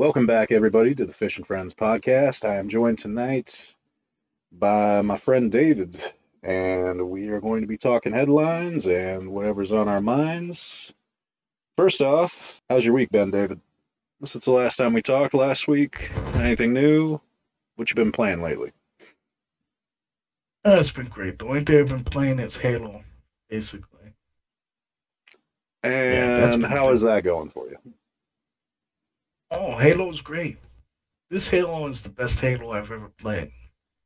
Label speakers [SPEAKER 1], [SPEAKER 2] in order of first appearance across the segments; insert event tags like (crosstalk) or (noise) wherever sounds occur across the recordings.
[SPEAKER 1] Welcome back, everybody, to the Fish and Friends podcast. I am joined tonight by my friend David, and we are going to be talking headlines and whatever's on our minds. First off, how's your week been, David? Since the last time we talked last week, anything new? What you been playing lately?
[SPEAKER 2] Uh, it's been great. The only thing I've been playing is Halo, basically.
[SPEAKER 1] And how is that going for you?
[SPEAKER 2] Oh, Halo's great. This Halo is the best Halo I've ever played.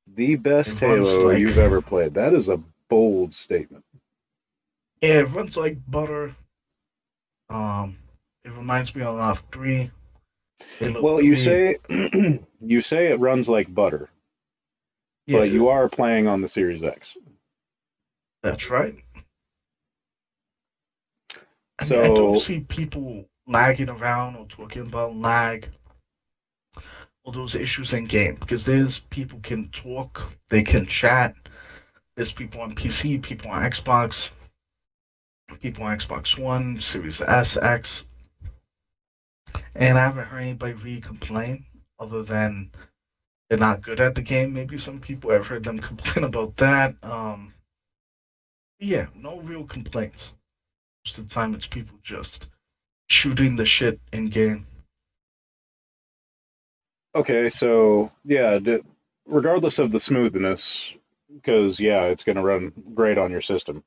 [SPEAKER 1] The best Halo
[SPEAKER 2] like-
[SPEAKER 1] you've ever played. That is a bold statement.
[SPEAKER 2] Yeah, it runs like butter. Um, it reminds me a lot of three. Halo
[SPEAKER 1] Well, you say (clears throat) you say it runs like butter,
[SPEAKER 2] yeah,
[SPEAKER 1] but you are playing on the Series X.
[SPEAKER 2] That's right. I
[SPEAKER 1] So-
[SPEAKER 2] don't see people lagging around or talking about lag or those issues in game because there's people can talk, they can chat. There's people on PC, people on Xbox, people on Xbox One, Series S, X, and I haven't heard anybody really complain other than they're not good at the game. Maybe some people I've heard them (laughs) complain about that. Um, yeah, no real complaints. Most of the time, it's people just shooting the shit in game.
[SPEAKER 1] Okay, so yeah, d- regardless of the smoothness, because yeah, it's going to run great on your system.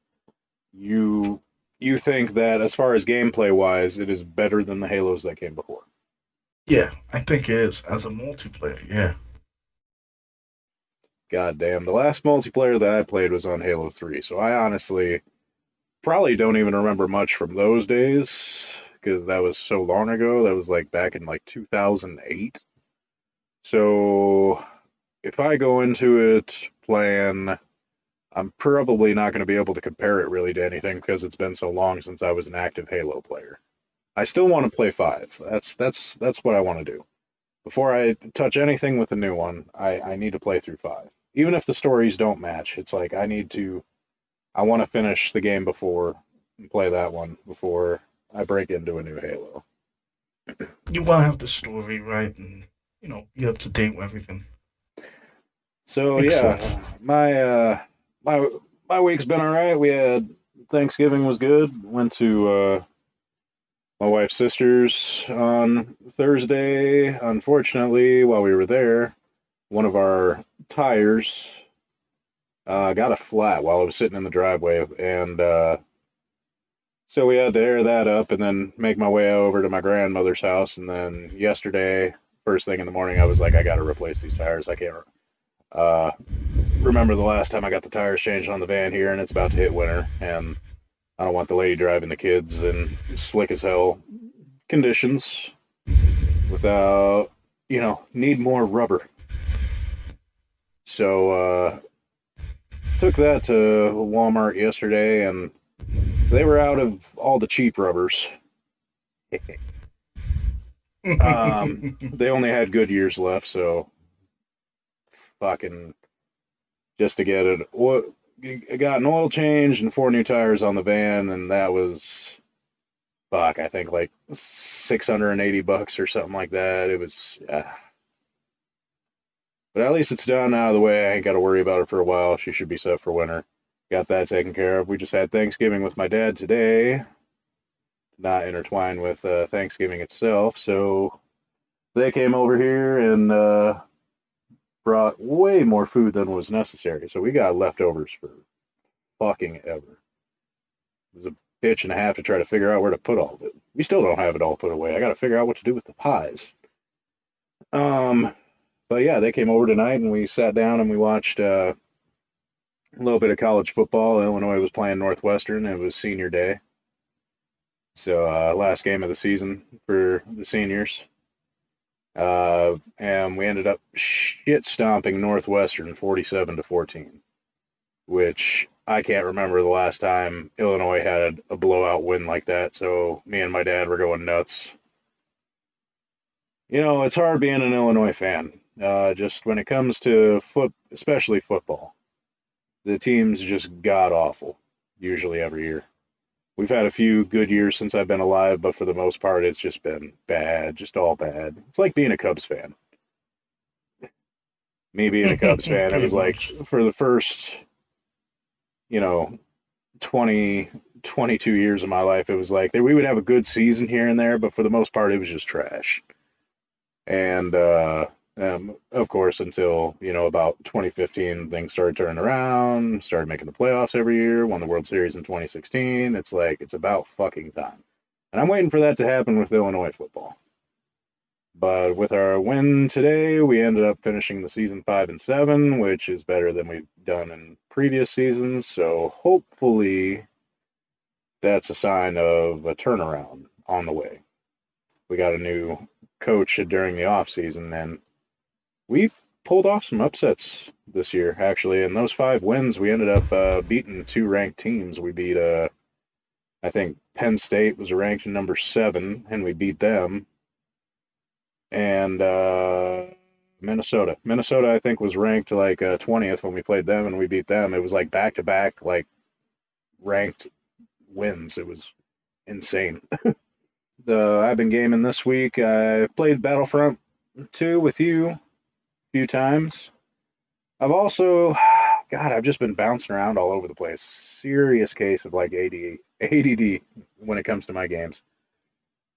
[SPEAKER 1] You you think that as far as gameplay wise, it is better than the Halos that came before?
[SPEAKER 2] Yeah, I think it is as a multiplayer. Yeah,
[SPEAKER 1] God damn, the last multiplayer that I played was on Halo 3, so I honestly probably don't even remember much from those days because that was so long ago. That was like back in like 2008. So if I go into it plan, I'm probably not going to be able to compare it really to anything because it's been so long since I was an active Halo player. I still want to play 5. That's that's that's what I want to do. Before I touch anything with a new one, I, I need to play through 5 even if the stories don't match, it's like I need to, I want to finish the game before play that one before I break into a new Halo. (clears throat)
[SPEAKER 2] you want to have the story right and you know be up to date with everything.
[SPEAKER 1] So
[SPEAKER 2] Makes
[SPEAKER 1] yeah,
[SPEAKER 2] sense.
[SPEAKER 1] my uh, my my week's been all right. We had Thanksgiving was good. Went to uh, my wife's sister's on Thursday. Unfortunately, while we were there, one of our tires uh, got a flat while I was sitting in the driveway, and uh, so we had to air that up and then make my way over to my grandmother's house. And then yesterday, first thing in the morning, I was like, I got to replace these tires. I can't uh, remember the last time I got the tires changed on the van here, and it's about to hit winter, and I don't want the lady driving the kids in slick as hell conditions without, you know, need more rubber. So, uh, took that to Walmart yesterday, and they were out of all the cheap rubbers. Um, (laughs) They only had Goodyears left, so fucking just to get it. I got an oil change and four new tires on the van, and that was fuck. I think like six hundred and eighty bucks or something like that. It was, yeah. But at least it's done out of the way. I ain't got to worry about it for a while. She should be set for winter. Got that taken care of. We just had Thanksgiving with my dad today. Not intertwined with uh, Thanksgiving itself, so they came over here and uh, brought way more food than was necessary. So we got leftovers for fucking ever. It was a bitch and a half to try to figure out where to put all of it. We still don't have it all put away. I got to figure out what to do with the pies. Um, but yeah, they came over tonight and we sat down and we watched uh, a little bit of college football. Illinois was playing Northwestern. It was senior day. So uh, last game of the season for the seniors. Uh, and we ended up shit stomping Northwestern 47 to 14, which I can't remember the last time Illinois had a blowout win like that. So me and my dad were going nuts. You know, it's hard being an Illinois fan. Uh, just when it comes to foot, especially football, the team's just god awful. Usually every year. we've had a few good years since I've been alive, but for the most part, it's just been bad, just all bad. It's like being a Cubs fan. Me being a (laughs) Cubs fan, it was like for the first, you know, 20, 22 years of my life, it was like we would have a good season here and there, but for the most part, it was just trash. And uh, um, of course, until you know about 2015, things started turning around, started making the playoffs every year, won the World Series in 2016. It's like it's about fucking time, and I'm waiting for that to happen with Illinois football. But with our win today, we ended up finishing the season five and seven, which is better than we've done in previous seasons. So hopefully, that's a sign of a turnaround on the way. We got a new coach during the off season, and we pulled off some upsets this year, actually. In those five wins, we ended up uh, beating two ranked teams. We beat, uh, I think, Penn State was ranked number seven, and we beat them and uh, Minnesota. Minnesota, I think, was ranked like uh, 20th when we played them and we beat them. It was like back to back, like ranked wins. It was insane. (laughs) the I've been gaming this week. I played Battlefront 2 with you few times. I've also, God, I've just been bouncing around all over the place. Serious case of like AD, ADD when it comes to my games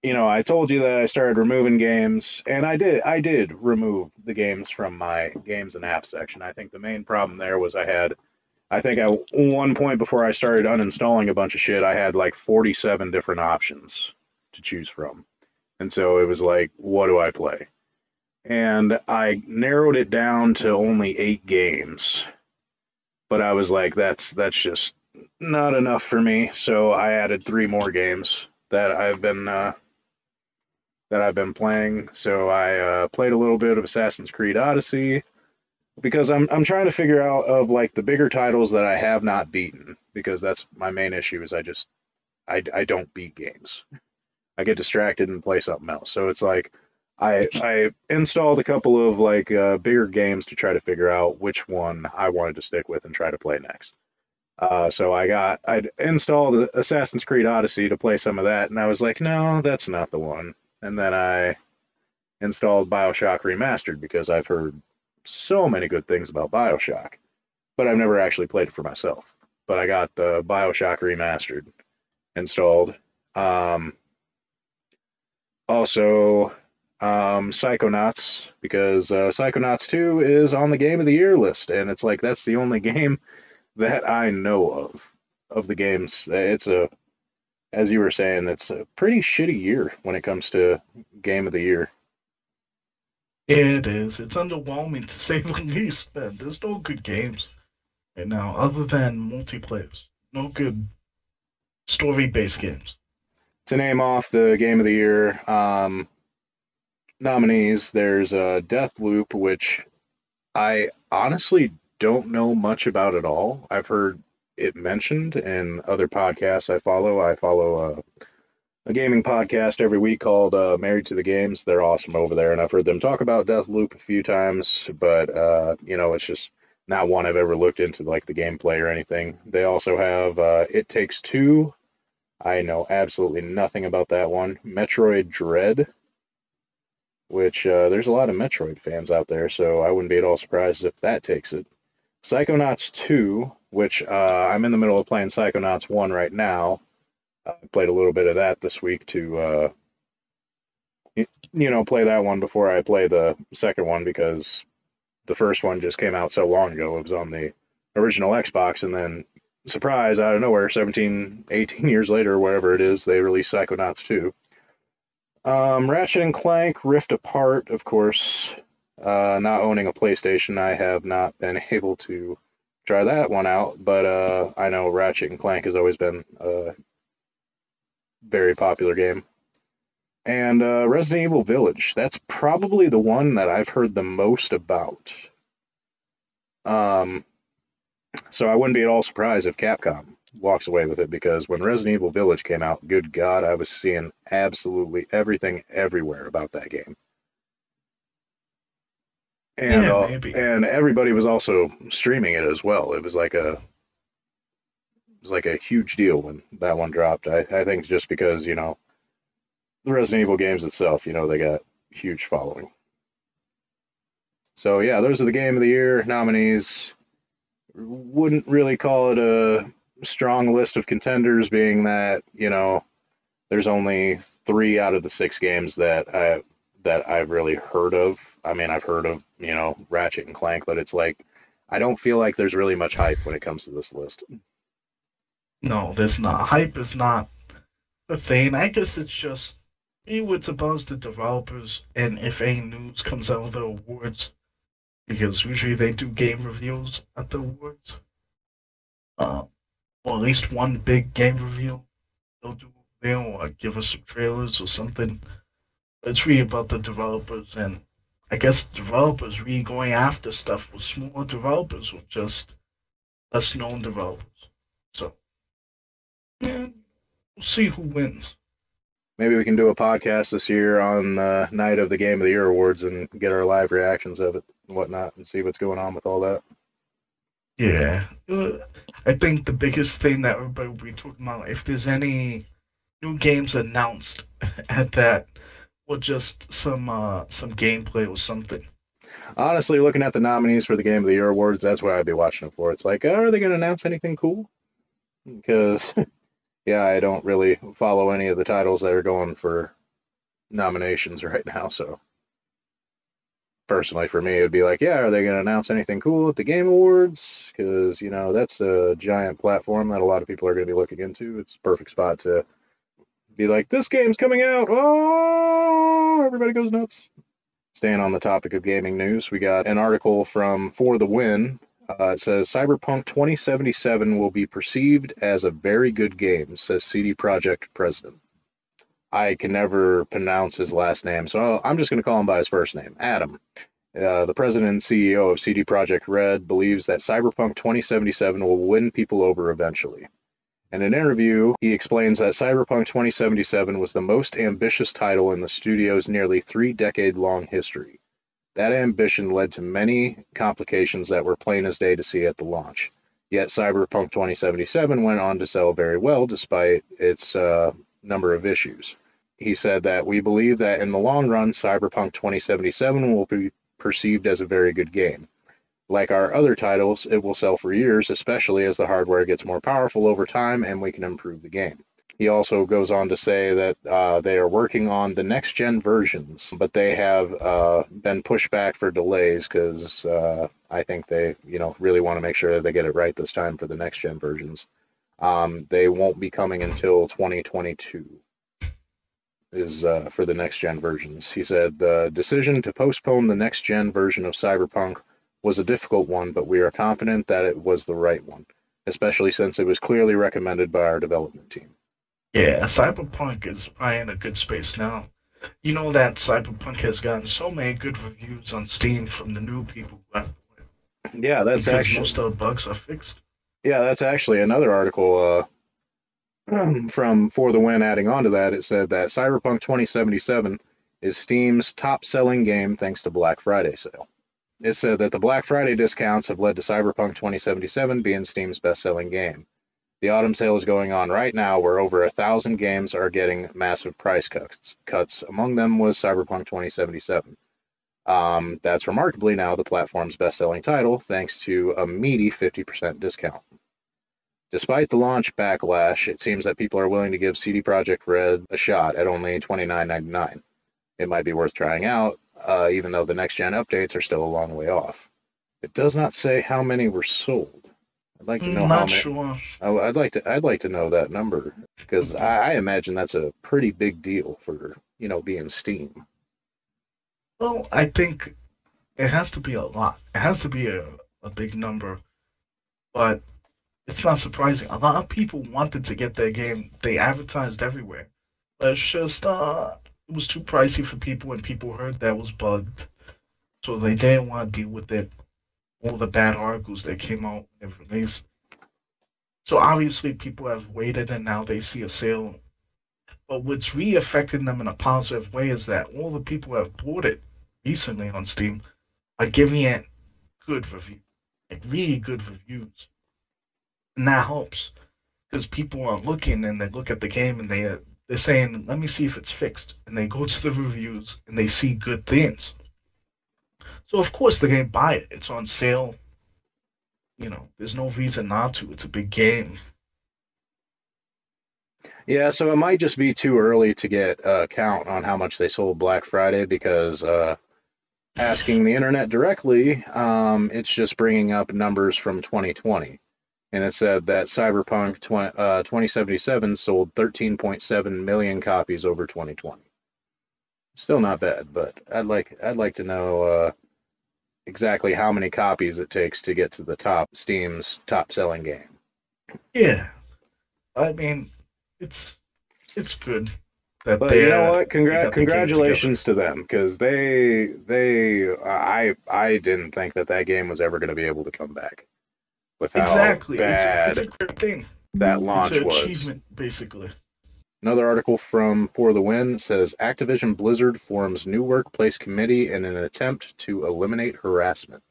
[SPEAKER 1] you know, I told you that I started removing games, and I did. I did remove the games from my games and apps section. I think the main problem there was I had, I think at one point before I started uninstalling a bunch of shit, I had like 47 different options to choose from, and so it was like, what do I play? And I narrowed it down to only eight games, but I was like, that's that's just not enough for me. So I added three more games that I've been. Uh, that I've been playing. So I uh, played a little bit of Assassin's Creed Odyssey because I'm I'm trying to figure out of like the bigger titles that I have not beaten because that's my main issue is I just I, I don't beat games. I get distracted and play something else. So it's like I I installed a couple of like uh, bigger games to try to figure out which one I wanted to stick with and try to play next. Uh, so I got I installed Assassin's Creed Odyssey to play some of that, and I was like, no, that's not the one and then I installed Bioshock Remastered because I've heard so many good things about Bioshock, but I've never actually played it for myself. But I got the Bioshock Remastered installed. Um, also, um, Psychonauts because uh, Psychonauts 2 is on the Game of the Year list, and it's like that's the only (laughs) game that I know of of the games. It's a as you were saying, it's a pretty shitty year when it comes to game of the year.
[SPEAKER 2] It is. It's underwhelming to (laughs) say the least, man. There's no good games right now other than multiplayers. No good story based games.
[SPEAKER 1] To name off the game of the year um, nominees, there's a uh, Deathloop, which I honestly don't know much about at all. I've heard it mentioned in other podcasts I follow. I follow a, a gaming podcast every week called uh, Married to the Games. They're awesome over there, and I've heard them talk about Deathloop a few times, but uh, you know, it's just not one I've ever looked into like the gameplay or anything. They also have uh, It Takes Two. I know absolutely nothing about that one. Metroid Dread, which uh, there's a lot of Metroid fans out there, so I wouldn't be at all surprised if that takes it. Psychonauts 2, which uh, I'm in the middle of playing Psychonauts 1 right now. I played a little bit of that this week to, uh, you know, play that one before I play the second one because the first one just came out so long ago. It was on the original Xbox, and then, surprise, out of nowhere, 17, 18 years later, or whatever it is, they released Psychonauts 2. Um, Ratchet and Clank Rift Apart, of course, uh, not owning a PlayStation, I have not been (laughs) able to try that one out, but uh, I know Ratchet and Clank has always been a very popular game. And uh, Resident Evil Village, that's probably the one that I've heard the most about. Um, so I wouldn't be at all surprised if Capcom walks away with it because when Resident Evil Village came out, good God, I was seeing absolutely everything everywhere about that game and yeah, and everybody was also streaming it as well. It was like a it was like a huge deal when that one dropped. I, I think just because, you know, the Resident Evil games itself, you know, they got huge following. So yeah, those are the game of the year nominees. Wouldn't really call it a strong list of contenders, being that you know there's only three out of the six games that I that I've really heard of. I mean, I've heard of you know Ratchet and Clank, but it's like I don't feel like there's really much hype when it comes to this list.
[SPEAKER 2] No, there's not. Hype is not a thing. I guess it's just it's about the developers and if any news comes out of the awards, because usually they do game reviews at the awards. Uh, or at least one big game review they'll do there, or give us some trailers or something. It's really about the developers, and I guess developers really going after stuff with smaller developers or just less known developers. So, yeah, we'll see who wins.
[SPEAKER 1] Maybe we can do a podcast this year on the night of the Game of the Year awards and get our live reactions of it and whatnot and see what's going on with all that.
[SPEAKER 2] Yeah, uh, I think the biggest thing that everybody will be talking about, if there's any new games announced (laughs) at that, or just some uh, some gameplay or something.
[SPEAKER 1] Honestly, looking at the nominees for the Game of the Year awards, that's what I'd be watching it for. It's like, oh, are they going to announce anything cool? Because, (laughs) yeah, I don't really follow any of the titles that are going for nominations right now. So, personally, for me, it'd be like, yeah, are they going to announce anything cool at the Game Awards? Because, you know, that's a giant platform that a lot of people are going to be looking into. It's a perfect spot to be like, this game's coming out. Oh, everybody goes nuts. Staying on the topic of gaming news, we got an article from For the Win. Uh, it says Cyberpunk 2077 will be perceived as a very good game, says CD Projekt president. I can never pronounce his last name, so I'm just going to call him by his first name, Adam. Uh, the president and CEO of CD Projekt Red believes that Cyberpunk 2077 will win people over eventually. In an interview, he explains that Cyberpunk 2077 was the most ambitious title in the studio's nearly three decade long history. That ambition led to many complications that were plain as day to see at the launch. Yet Cyberpunk 2077 went on to sell very well despite its uh, number of issues. He said that we believe that in the long run, Cyberpunk 2077 will be perceived as a very good game. Like our other titles, it will sell for years, especially as the hardware gets more powerful over time and we can improve the game. He also goes on to say that uh, they are working on the next gen versions, but they have uh, been pushed back for delays because uh, I think they, you know, really want to make sure that they get it right this time for the next gen versions. Um, they won't be coming until 2022 is uh, for the next gen versions. He said the decision to postpone the next gen version of Cyberpunk was a difficult one, but we are confident that it was the right one, especially since it was clearly recommended by our development team.
[SPEAKER 2] Yeah, Cyberpunk is probably in a good space now. You know that Cyberpunk has gotten so many good reviews on Steam from the new people.
[SPEAKER 1] Yeah, that's actually
[SPEAKER 2] most of the bugs are fixed.
[SPEAKER 1] Yeah, that's actually another article uh, (clears throat) from For the Win. Adding on to that, it said that Cyberpunk 2077 is Steam's top-selling game thanks to Black Friday sale. It said that the Black Friday discounts have led to Cyberpunk 2077 being Steam's best-selling game. The autumn sale is going on right now, where over a thousand games are getting massive price cuts. Cuts among them was Cyberpunk 2077. Um, that's remarkably now the platform's best-selling title, thanks to a meaty 50% discount. Despite the launch backlash, it seems that people are willing to give CD Projekt Red a shot at only $29.99. It might be worth trying out, uh, even though the next gen updates are still a long way off. It does not say how many were sold. I'd like to know
[SPEAKER 2] Not
[SPEAKER 1] how many.
[SPEAKER 2] sure.
[SPEAKER 1] I- I'd like to. I'd like to know that number because I, I imagine that's a pretty big deal for you know being Steam.
[SPEAKER 2] Well, I think it has to be a lot. It has to be a, a big number. But it's not surprising. A lot of people wanted to get their game. They advertised everywhere. But it's just uh it was too pricey for people and people heard that was bugged. So they didn't want to deal with it. All the bad articles that came out and released. So obviously people have waited and now they see a sale. But what's really affecting them in a positive way is that all the people who have bought it recently on Steam are giving it good reviews, like really good reviews, and that helps. because people are looking and they look at the game and they uh, they're saying, "Let me see if it's fixed," and they go to the reviews and they see good things. So of course they're gonna buy it. It's on sale. You know, there's no reason not to. It's a big game.
[SPEAKER 1] Yeah, so it might just be too early to get a count on how much they sold Black Friday because uh, asking the internet directly, um, it's just bringing up numbers from 2020. And it said that Cyberpunk 20, uh, 2077 sold 13.7 million copies over 2020. Still not bad, but I'd like I'd like to know uh, exactly how many copies it takes to get to the top Steam's top selling game.
[SPEAKER 2] Yeah, I mean, it's it's good that
[SPEAKER 1] But
[SPEAKER 2] they.
[SPEAKER 1] you know
[SPEAKER 2] uh,
[SPEAKER 1] what? Congra-
[SPEAKER 2] got the game
[SPEAKER 1] congratulations to them because they they I I didn't think that that game was ever going to be able to come back with how
[SPEAKER 2] Exactly.
[SPEAKER 1] bad
[SPEAKER 2] It's, it's a great thing.
[SPEAKER 1] that launch
[SPEAKER 2] it's an
[SPEAKER 1] was.
[SPEAKER 2] achievement, basically.
[SPEAKER 1] Another article from For the Win says Activision Blizzard forms new workplace committee in an attempt to eliminate harassment.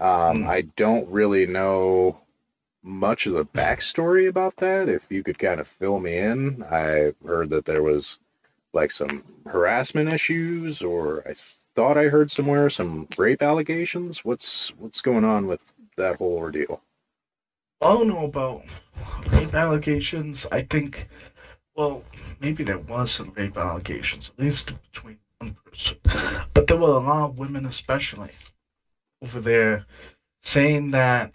[SPEAKER 1] Um,
[SPEAKER 2] Hmm.
[SPEAKER 1] I don't really know much of the backstory about that. If you could kind of fill me in, I heard that there was like some harassment issues, or I thought I heard somewhere some rape allegations. What's what's going on with that whole ordeal?
[SPEAKER 2] I don't know about rape allegations. I think, well, maybe there was some rape allegations, at least between one person. But there were a lot of women, especially over there, saying that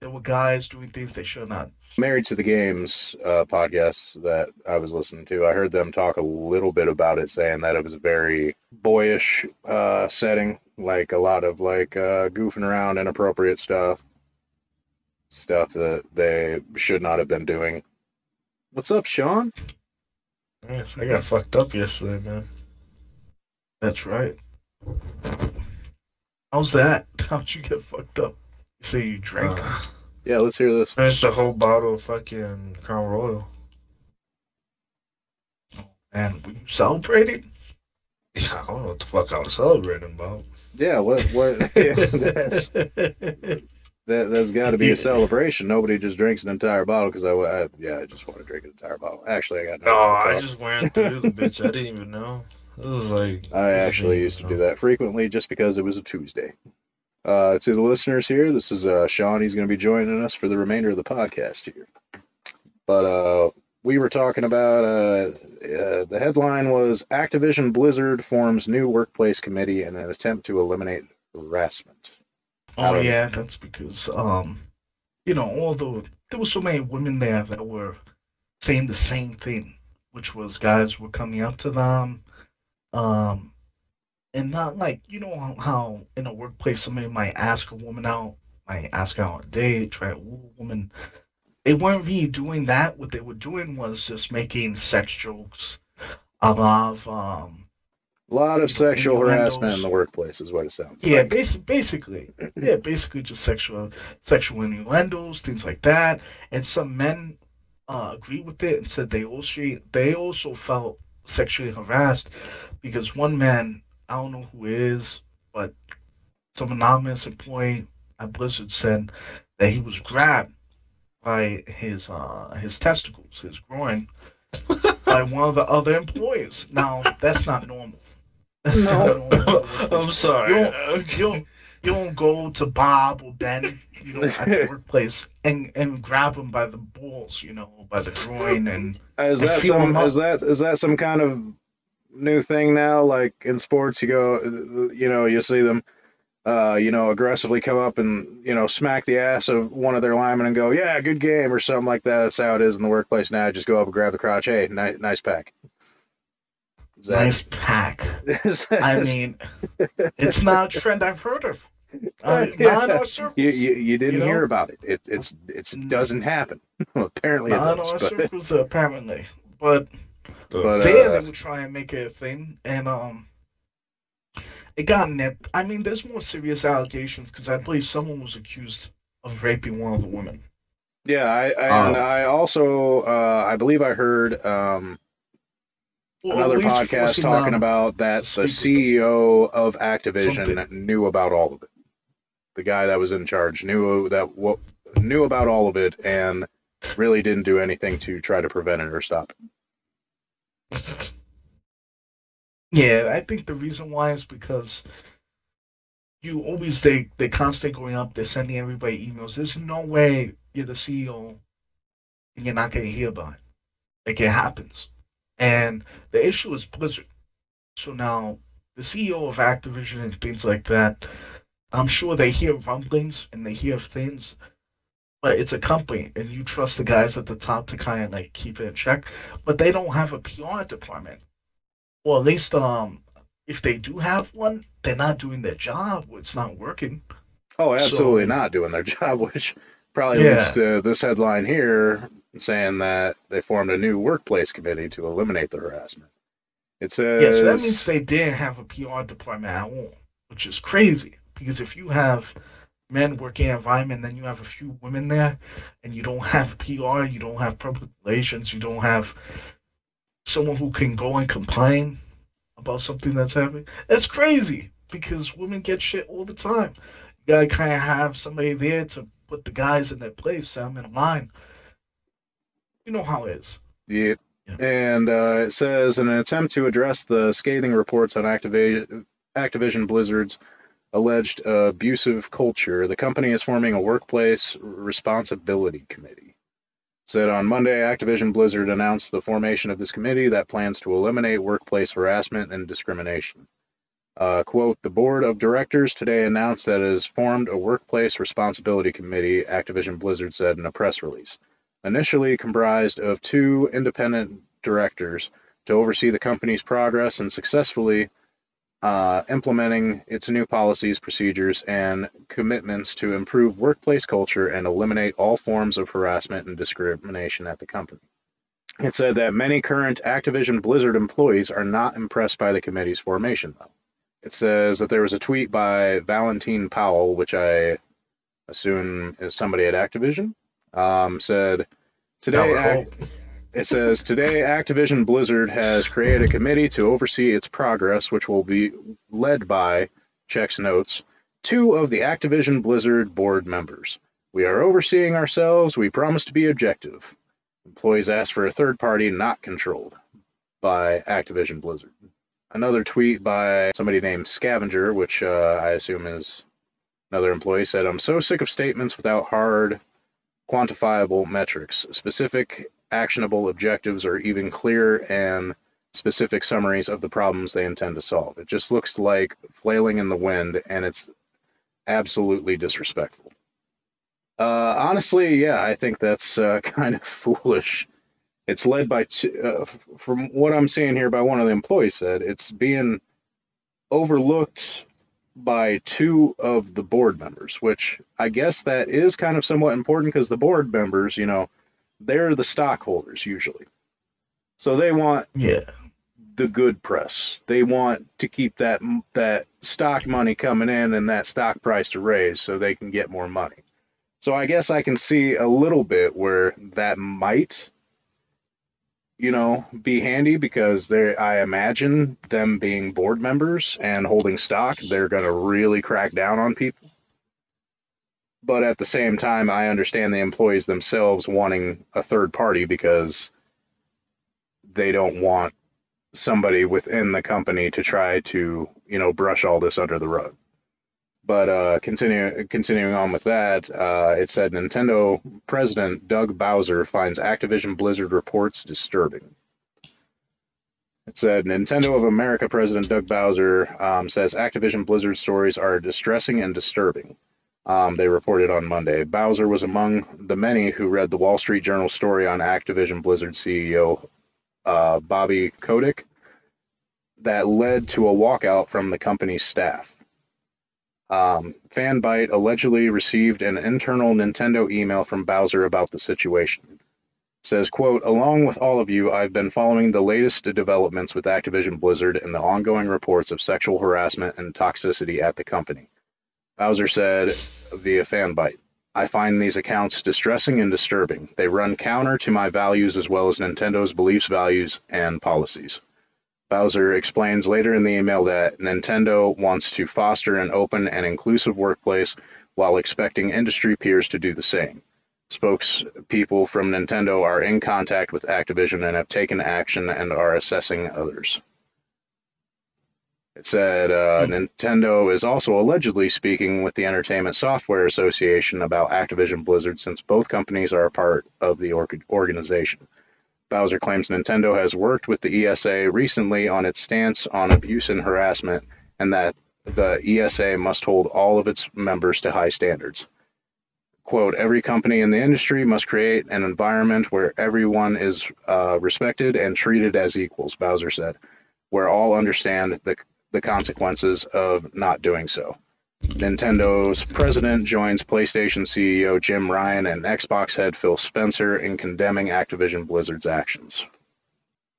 [SPEAKER 2] there were guys doing things they should not.
[SPEAKER 1] Married to the Games uh, podcast that I was listening to, I heard them talk a little bit about it, saying that it was a very boyish uh, setting, like a lot of like uh, goofing around, inappropriate stuff, stuff that they should not have been doing. What's up, Sean?
[SPEAKER 3] Yes, I got fucked up yesterday, man.
[SPEAKER 2] That's right. How's that? (laughs) How'd you get fucked up? You say you drank?
[SPEAKER 3] Uh,
[SPEAKER 1] Yeah, let's hear this.
[SPEAKER 3] finished a whole bottle of fucking Crown Royal.
[SPEAKER 2] and were you celebrating?
[SPEAKER 3] Yeah, (laughs) I don't know what the fuck I was celebrating about.
[SPEAKER 1] Yeah, what what? (laughs) that's that, that's got to be a celebration. Nobody just drinks an entire bottle because I, I yeah, I just want to drink an entire bottle. Actually, I got
[SPEAKER 3] No, I just ran through the (laughs) bitch. I didn't even know. It was like
[SPEAKER 1] I actually used to do that frequently just because it was a Tuesday. Uh, to the listeners here, this is uh, Sean. He's going to be joining us for the remainder of the podcast here. But uh, we were talking about uh, uh, the headline was Activision Blizzard forms new workplace committee in an attempt to eliminate harassment.
[SPEAKER 2] Oh yeah, that's because um, you know, although there were so many women there that were saying the same thing, which was guys were coming up to them, um, and not like you know how, how in a workplace somebody might ask a woman out, might ask out a date, try to woo a woman. They weren't really doing that. What they were doing was just making sex jokes, a lot of um,
[SPEAKER 1] A lot of sexual harassment in the workplace is what it sounds
[SPEAKER 2] yeah,
[SPEAKER 1] like.
[SPEAKER 2] basi- basically, yeah, basically just sexual sexual innuendos, things like that. And some men uh, agreed with it and said they also they also felt sexually harassed because one man, I don't know who is, it is, but some anonymous employee at Blizzard said that he was grabbed by his uh, his testicles, his groin, (laughs) by one of the other employees. Now that's not normal. That's not normal.
[SPEAKER 3] I'm sorry.
[SPEAKER 2] You don't, you don't, you don't go to Bob or Ben, you know, at the (laughs) workplace and and grab them by the balls, you know, by the groin, and
[SPEAKER 1] Is that
[SPEAKER 2] feel
[SPEAKER 1] some? Is that is that some kind of new thing now? Like in sports, you go, you know, you see them, uh, you know, aggressively come up and you know smack the ass of one of their linemen and go, yeah, good game or something like that. That's how it is in the workplace now. Just go up and grab the crotch. Hey, nice, nice pack. Is that-
[SPEAKER 2] nice pack. (laughs) I mean, it's not a trend I've heard of. (laughs) Uh, not circles.
[SPEAKER 1] you, you you didn't
[SPEAKER 2] you know?
[SPEAKER 1] hear about it. It it's it's
[SPEAKER 2] Mm.
[SPEAKER 1] doesn't happen. (laughs) Apparently it
[SPEAKER 2] Not in
[SPEAKER 1] does.
[SPEAKER 2] our
[SPEAKER 1] But,
[SPEAKER 2] circles, apparently. But
[SPEAKER 1] but
[SPEAKER 2] there
[SPEAKER 1] uh,
[SPEAKER 2] they would try and make it a thing, and um, it got nipped. I mean, there's more serious allegations because I believe someone was accused of raping one of the women.
[SPEAKER 1] Yeah, I, I and
[SPEAKER 2] Uh,
[SPEAKER 1] I also uh, I believe I heard um,
[SPEAKER 2] Or at
[SPEAKER 1] another
[SPEAKER 2] least
[SPEAKER 1] podcast talking
[SPEAKER 2] them
[SPEAKER 1] about that the CEO of Activision
[SPEAKER 2] Something.
[SPEAKER 1] knew about all of it. The guy that was in charge knew that what knew about all of it and really didn't do anything to try to prevent it or stop it.
[SPEAKER 2] Yeah, I think the reason why is because you always they they constantly going up. They're sending everybody emails. There's no way you're the CEO and you're not gonna hear about it. Like it happens, and the issue is Blizzard. So now the CEO of Activision and things like that, I'm sure they hear rumblings and they hear things, but it's a company and you trust the guys at the top to kind of like keep it in check. But they don't have a PR department, or at least um, if they do have one, they're not doing their job. It's not working.
[SPEAKER 1] Oh, absolutely
[SPEAKER 2] So-
[SPEAKER 1] not doing their (laughs) job, which probably
[SPEAKER 2] Yeah.
[SPEAKER 1] leads to this headline here saying that they formed a new workplace committee to eliminate the harassment. It says,
[SPEAKER 2] Yeah, so that means they didn't have a PR department at all, which is crazy. Because if you have men working at environment, then you have a few women there, and you don't have PR, you don't have public relations, you don't have someone who can go and complain about something that's happening. That's crazy because women get shit all the time. You gotta kind of have somebody there to put the guys in their place, set them in line. You know how it is.
[SPEAKER 1] Yep.
[SPEAKER 2] Yeah.
[SPEAKER 1] And uh, it says, in an attempt to address the scathing reports on Activa- Activision Blizzard's alleged uh, abusive culture, the company is forming a workplace responsibility committee. Said on Monday, Activision Blizzard announced the formation of this committee that plans to eliminate workplace harassment and discrimination. Uh, quote, the board of directors today announced that it has formed a workplace responsibility committee, Activision Blizzard said in a press release initially comprised of two independent directors to oversee the company's progress in successfully uh, implementing its new policies, procedures, and commitments to improve workplace culture and eliminate all forms of harassment and discrimination at the company. It said that many current Activision Blizzard employees are not impressed by the committee's formation, though. It says that there was a tweet by Valentine Powell, which I assume is somebody at Activision, um, said today.
[SPEAKER 2] I would
[SPEAKER 1] Ac-
[SPEAKER 2] hope.
[SPEAKER 1] it says today Activision Blizzard has created a committee to oversee its progress, which will be led by checks notes two of the Activision Blizzard board members. We are overseeing ourselves. We promise to be objective. Employees asked for a third party not controlled by Activision Blizzard. Another tweet by somebody named Scavenger, which uh, I assume is another employee, said, I'm so sick of statements without hard, quantifiable metrics, specific, actionable objectives, or even clear and specific summaries of the problems they intend to solve. It just looks like flailing in the wind, and it's absolutely disrespectful. Uh, honestly, yeah, I think that's uh, (laughs) kind of foolish. It's led by, uh, from what I'm seeing here, by one of the employees said, it's being overlooked by two of the board members, which I guess that is kind of somewhat important because the board members, you know, they're the stockholders usually. So they want
[SPEAKER 2] Yeah.
[SPEAKER 1] the good press. They want to keep that that stock money coming in and that stock price to raise so they can get more money. So I guess I can see a little bit where that might you know be handy because they I imagine them being board members and holding stock, they're going to really crack down on people. But at the same time, I understand the employees themselves wanting a third party because they don't want somebody within the company to try to you know brush all this under the rug but uh continue continuing on with that uh it said nintendo president doug bowser finds activision blizzard reports disturbing. It said nintendo of america president doug bowser um, says activision blizzard stories are distressing and disturbing. Um, they reported on monday. Bowser was among the many who read the wall street journal story on activision blizzard ceo uh, Bobby Kotick that led to a walkout from the company's staff. Um, Fanbyte allegedly received an internal Nintendo email from Bowser about the situation. Says, quote, along with all of you, I've been following the latest developments with Activision Blizzard and the ongoing reports of sexual harassment and toxicity at the company. Bowser said via Fanbyte. I find these accounts distressing and disturbing. They run counter to my values as well as Nintendo's beliefs, values, and policies. Bowser explains later in the email that Nintendo wants to foster an open and inclusive workplace while expecting industry peers to do the same. Spokespeople from Nintendo are in contact with Activision and have taken action and are assessing others. It said uh,
[SPEAKER 2] Hmm.
[SPEAKER 1] Nintendo is also allegedly speaking with the Entertainment Software Association about Activision Blizzard since both companies are a part of the org- organization. Bowser claims Nintendo has worked with the ESA recently on its stance on abuse and harassment and that the ESA must hold all of its members to high standards. Quote, every company in the industry must create an environment where everyone is uh, respected and treated as equals, Bowser said, where all understand the, the consequences of not doing so. Nintendo's president joins PlayStation CEO Jim Ryan and Xbox head Phil Spencer in condemning Activision Blizzard's actions.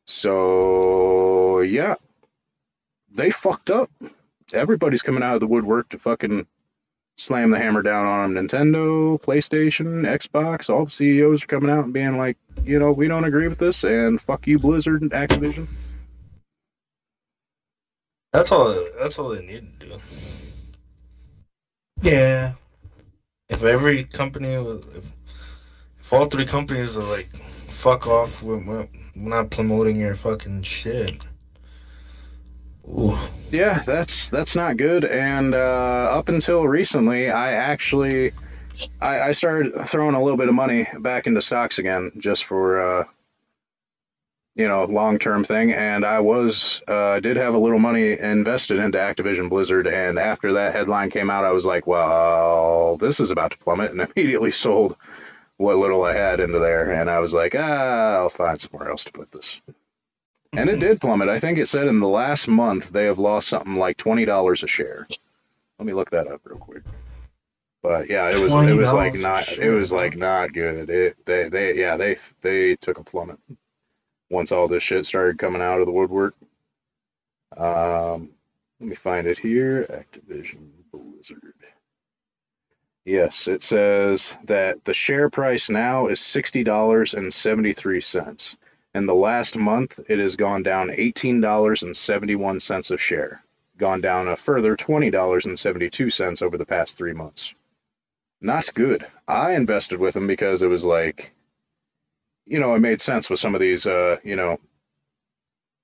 [SPEAKER 1] So, yeah, they fucked up. Everybody's coming out of the woodwork to fucking slam the hammer down on them. Nintendo, PlayStation, Xbox, all the CEOs are coming out and being like, you know, we don't agree with this, and fuck you, Blizzard and Activision.
[SPEAKER 3] That's all. That's all they need to do.
[SPEAKER 2] Yeah.
[SPEAKER 3] If every company, was- if, if all three companies are like, fuck off, we're, we're, we're not promoting your fucking shit. Ooh.
[SPEAKER 1] Yeah, that's that's not good. And uh, up until recently, I actually I, I started throwing a little bit of money back into stocks again, just for uh, you know long term thing. And I was uh, did have a little money invested into Activision Blizzard. And after that headline came out, I was like, well, this is about to plummet, and (laughs) immediately sold what little I had into there. And I was like, ah, I'll find somewhere else to put this. And it did plummet. I think it said in the last month they have lost something like twenty dollars a share. Let me look that up real quick. But yeah, it was it was like not it was like not good. It they they yeah they they took a plummet once all this shit started coming out of the woodwork. Um, let me find it here. Activision Blizzard. Yes, it says that the share price now is sixty dollars and seventy three cents. In the last month, it has gone down $18.71 a share, gone down a further $20.72 over the past three months. Not good. I invested with them because it was like, you know, it made sense with some of these, uh, you know,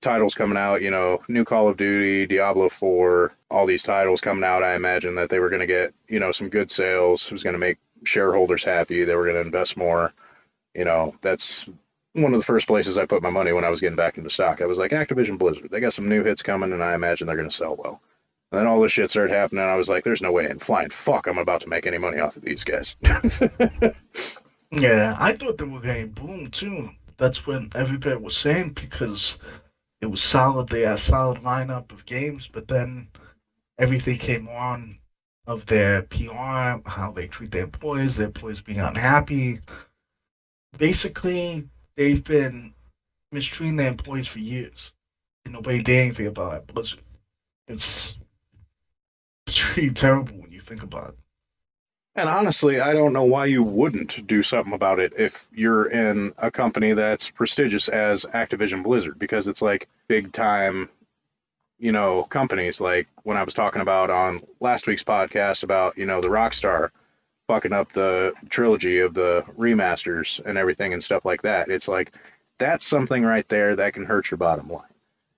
[SPEAKER 1] titles coming out, you know, new Call of Duty, Diablo 4, all these titles coming out. I imagine that they were going to get, you know, some good sales. It was going to make shareholders happy. They were going to invest more. You know, that's one of the first places I put my money when I was getting back into stock. I was like, Activision Blizzard, they got some new hits coming, and I imagine they're going to sell well. And then all this shit started happening. I was like, there's no way in flying fuck I'm about to make any money off of these guys. (laughs)
[SPEAKER 2] Yeah, I thought they were getting boom too. That's when everybody was saying because it was solid. They had a solid lineup of games, but then everything came on of their PR, how they treat their employees, their employees being unhappy. Basically, they've been mistreating their employees for years, and nobody did anything about it. Blizzard. It's it's (laughs) really terrible when you think about it.
[SPEAKER 1] And honestly, I don't know why you wouldn't do something about it if you're in a company that's prestigious as Activision Blizzard, because it's like big time, you know, companies. Like when I was talking about on last week's podcast about, you know, the Rockstar fucking up the trilogy of the remasters and everything and stuff like that. It's like that's something right there that can hurt your bottom line.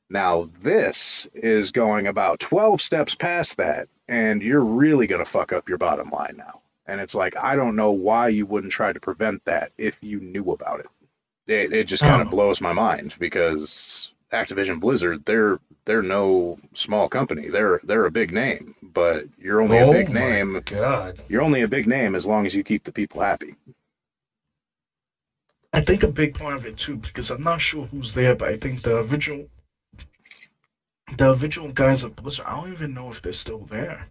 [SPEAKER 1] Now, this is going about 12 steps past that, and you're really going to fuck up your bottom line now. And it's like, I don't know why you wouldn't try to prevent that if you knew about it. It, it just kind of
[SPEAKER 2] Oh.
[SPEAKER 1] blows my mind because Activision Blizzard, they're they're no small company. They're they're a big name, but you're only a
[SPEAKER 3] oh
[SPEAKER 1] big
[SPEAKER 3] my
[SPEAKER 1] name.
[SPEAKER 3] God.
[SPEAKER 1] You're only a big name as long as you keep the people happy.
[SPEAKER 2] I think a big part of it too, because I'm not sure who's there, but I think the original, the original guys of Blizzard, I don't even know if they're still there.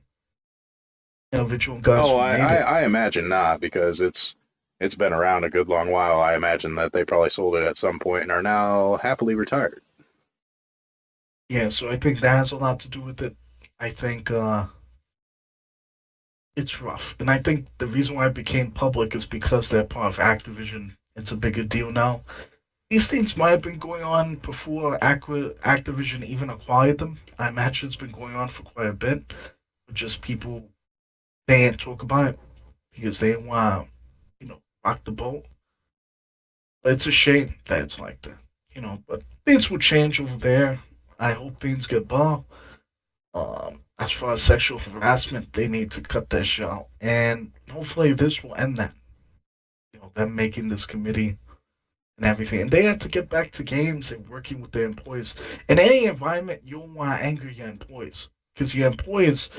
[SPEAKER 2] The original guys.
[SPEAKER 1] Oh, I, I. I imagine not because it's it's been around a good long while. I imagine that they probably sold it at some point and are now happily retired.
[SPEAKER 2] Yeah, so I think that has a lot to do with it. I think uh, it's rough, and I think the reason why it became public is because they're part of Activision. It's a bigger deal now. These things might have been going on before Acqui- Activision even acquired them. I imagine it's been going on for quite a bit. Just people they didn't talk about it because they want, you know, rock the boat. But it's a shame that it's like that, you know. But things will change over there. I hope things get better. Um, as far as sexual harassment, they need to cut that shit out, and hopefully this will end that. You know, them making this committee and everything, and they have to get back to games and working with their employees. In any environment, you don't want to anger your employees because your employees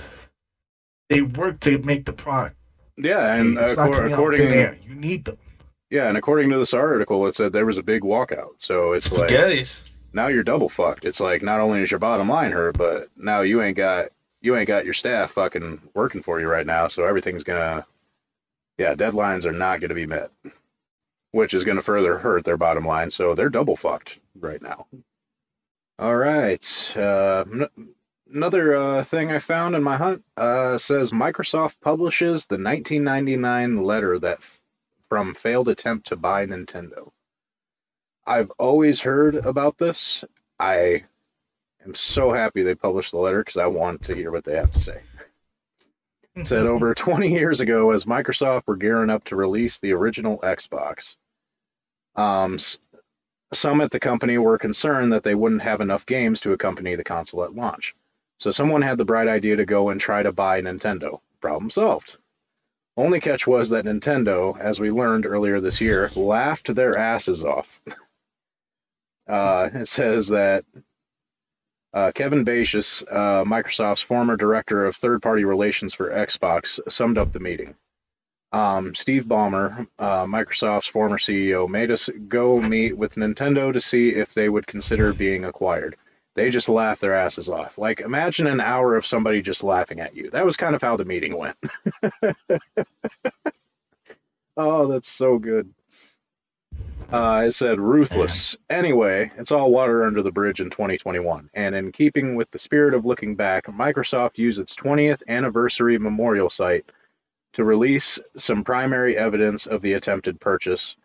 [SPEAKER 2] they work to make the product.
[SPEAKER 1] Yeah, and
[SPEAKER 2] It's not
[SPEAKER 1] accor-
[SPEAKER 2] out
[SPEAKER 1] according
[SPEAKER 2] thin air. you need them.
[SPEAKER 1] yeah, and according to this article, it said there was a big walkout. So it's like
[SPEAKER 3] Spaghettis.
[SPEAKER 1] now you're double fucked. It's like not only is your bottom line hurt, but now you ain't got you ain't got your staff fucking working for you right now. So everything's gonna yeah, deadlines are not gonna be met, which is gonna further hurt their bottom line. So they're double fucked right now. All right. Uh, n- another uh, thing I found in my hunt uh, says Microsoft publishes the 1999 letter that f- from failed attempt to buy Nintendo. I've always heard about this. I am so happy they published the letter because I want to hear what they have to say. It said (laughs) over 20 years ago, as Microsoft were gearing up to release the original Xbox, um, some at the company were concerned that they wouldn't have enough games to accompany the console at launch. So someone had the bright idea to go and try to buy Nintendo. Problem solved. Only catch was that Nintendo, as we learned earlier this year, laughed their asses off. (laughs) Uh, it says that uh, Kevin Bachus, uh, Microsoft's former director of third-party relations for Xbox, summed up the meeting. Um, Steve Ballmer, uh, Microsoft's former CEO, made us go meet with Nintendo to see if they would consider being acquired. They just laugh their asses off. Like, imagine an hour of somebody just laughing at you. That was kind of how the meeting went. (laughs) oh, that's so good. Uh, said ruthless. Anyway, it's all water under the bridge in 2021. And in keeping with the spirit of looking back, Microsoft used its 20th anniversary memorial site to release some primary evidence of the attempted purchase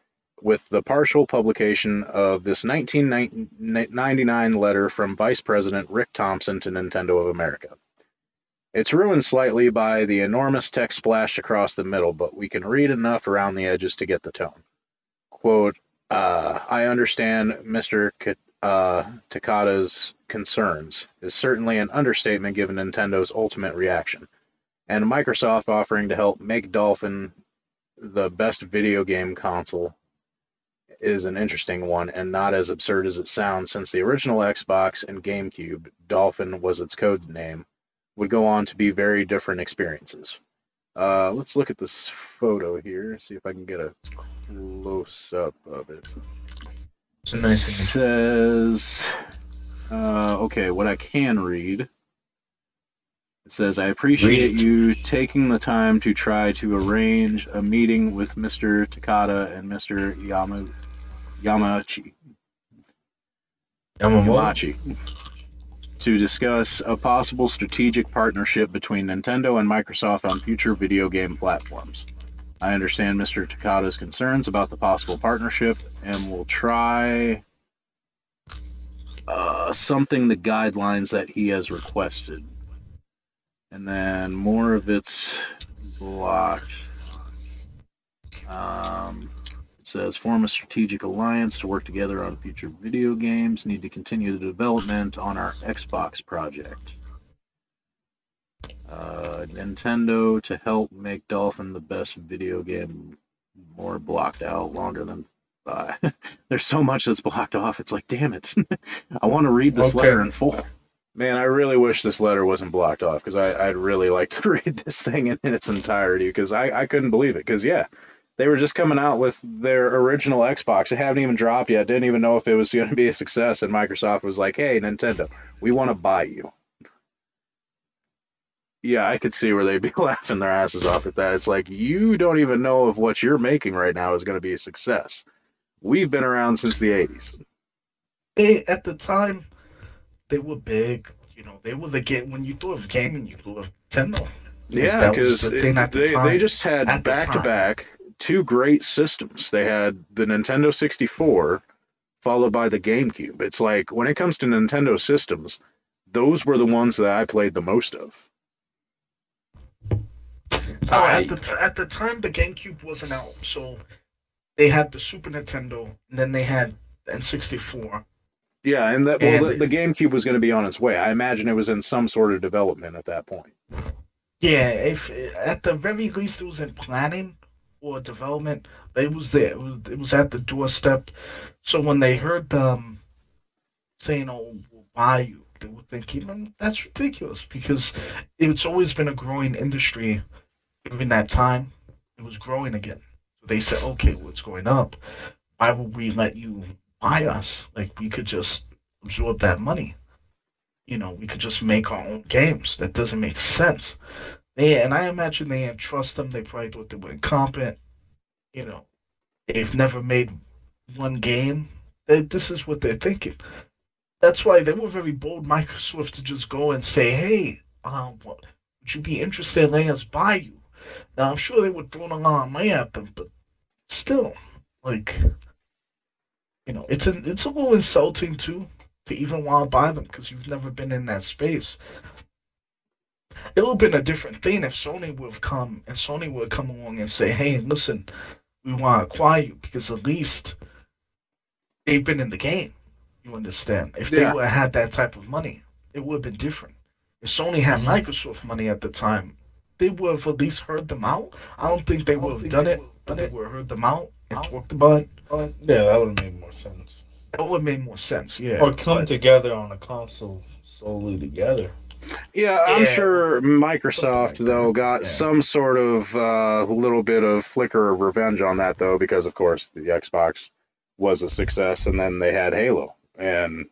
[SPEAKER 1] with the partial publication of this 1999 letter from Vice President Rick Thompson to Nintendo of America. It's ruined slightly by the enormous text splashed across the middle, but we can read enough around the edges to get the tone. Quote, uh, I understand Mr. K- uh, Takada's concerns is certainly an understatement given Nintendo's ultimate reaction, and Microsoft offering to help make Dolphin the best video game console is an interesting one and not as absurd as it sounds since the original Xbox and GameCube, Dolphin was its code name, would go on to be very different experiences. Uh, let's look at this photo here, see if I can get a close up of it.
[SPEAKER 3] It's
[SPEAKER 1] It
[SPEAKER 3] nice image.
[SPEAKER 1] says, uh, okay, what I can read. It says, I appreciate you taking the time to try to arrange a meeting with Mr. Takada and Mr. Yama, Yamachi,
[SPEAKER 3] Yamamoto.
[SPEAKER 1] To discuss a possible strategic partnership between Nintendo and Microsoft on future video game platforms. I understand Mr. Takada's concerns about the possible partnership and will try uh, something the guidelines that he has requested. And then more of it's blocked. Um, says form a strategic alliance to work together on future video games. Need to continue the development on our Xbox project. Uh, Nintendo to help make Dolphin the best video game. More blocked out, longer than. Uh, (laughs) there's so much that's blocked off. It's like, damn it! (laughs) I want to read this
[SPEAKER 3] Okay.
[SPEAKER 1] letter in full. Man, I really wish this letter wasn't blocked off because I'd really like to (laughs) read this thing in, in its entirety because I, I couldn't believe it. Because, yeah, they were just coming out with their original Xbox. It hadn't even dropped yet. Didn't even know if it was going to be a success. And Microsoft was like, hey, Nintendo, we want to buy you. Yeah, I could see where they'd be (laughs) laughing their asses off at that. It's like, you don't even know if what you're making right now is going to be a success. We've been around since the 80s.
[SPEAKER 2] They at the time, they were big. You know, they were the game. When you thought of gaming, you thought of Nintendo.
[SPEAKER 1] Yeah, because
[SPEAKER 2] the
[SPEAKER 1] they, they just had back to back two great systems. They had the Nintendo 64 followed by the GameCube. It's like when it comes to Nintendo systems, those were the ones that I played the most of.
[SPEAKER 2] Uh, at the t- at the time, the GameCube wasn't out, so they had the Super Nintendo, and then they had the N64.
[SPEAKER 1] Yeah, and that well,
[SPEAKER 2] And-
[SPEAKER 1] the, the GameCube was going to be on its way. I imagine it was in some sort of development at that point.
[SPEAKER 2] Yeah, if at the very least it was in planning or development, They was there. It was, it was at the doorstep. So when they heard them saying, "Oh, we'll buy you," they were thinking, "Mm, "That's ridiculous," because it's always been a growing industry. Even that time, it was growing again. So they said, "Okay, well, it's going up. Why would we let you buy us? Like we could just absorb that money." You know, we could just make our own games. That doesn't make sense. Yeah, and I imagine they didn't trust them. They probably thought they were incompetent. You know, they've never made one game. They, this is what they're thinking. That's why they were very bold, Microsoft, to just go and say, "Hey, um, would you be interested in letting us buy you?" Now I'm sure they were throwing a lot of money at them, but still, like, you know, it's an it's a little insulting too to even want to buy them because you've never been in that space it would have been a different thing if Sony would have come and Sony would come along and say, "Hey, listen, we want to acquire you because at least they've been in the game." You understand? If they
[SPEAKER 1] Yeah.
[SPEAKER 2] would have had that type of money, it would have been different. If Sony had
[SPEAKER 3] Mhm.
[SPEAKER 2] Microsoft money at the time, they would have at least heard them out. I don't think they would have done it, but they would have heard them out and talked about it.
[SPEAKER 3] Yeah, that would have made more sense.
[SPEAKER 2] That would have made more sense. Yeah.
[SPEAKER 3] Or come
[SPEAKER 2] but-
[SPEAKER 3] together on a console solely together.
[SPEAKER 1] Yeah, I'm
[SPEAKER 2] Yeah.
[SPEAKER 1] sure Microsoft
[SPEAKER 2] like
[SPEAKER 1] though got
[SPEAKER 2] yeah.
[SPEAKER 1] some sort of uh, little bit of flicker of revenge on that though, because of course the Xbox was a success, and then they had Halo, and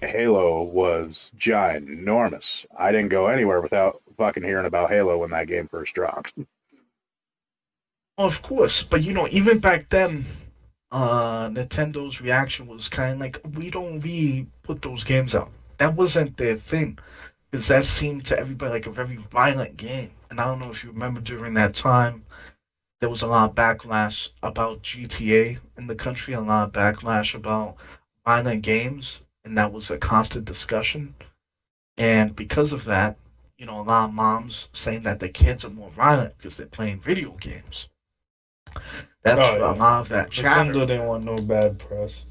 [SPEAKER 1] Halo was ginormous. I didn't go anywhere without fucking hearing about Halo when that game first dropped. (laughs)
[SPEAKER 2] Of course, but you know, even back then, uh, Nintendo's reaction was kind of like, "We don't really put those games out." That wasn't their thing, because that seemed to everybody like a very violent game. And I don't know if you remember during that time, there was a lot of backlash about GTA in the country, a lot of backlash about violent games, and that was a constant discussion. And because of that, you know, a lot of moms saying that their kids are more violent because they're playing video games. That's
[SPEAKER 3] Oh,
[SPEAKER 2] a lot of that chatter.
[SPEAKER 3] Nintendo didn't want no bad press.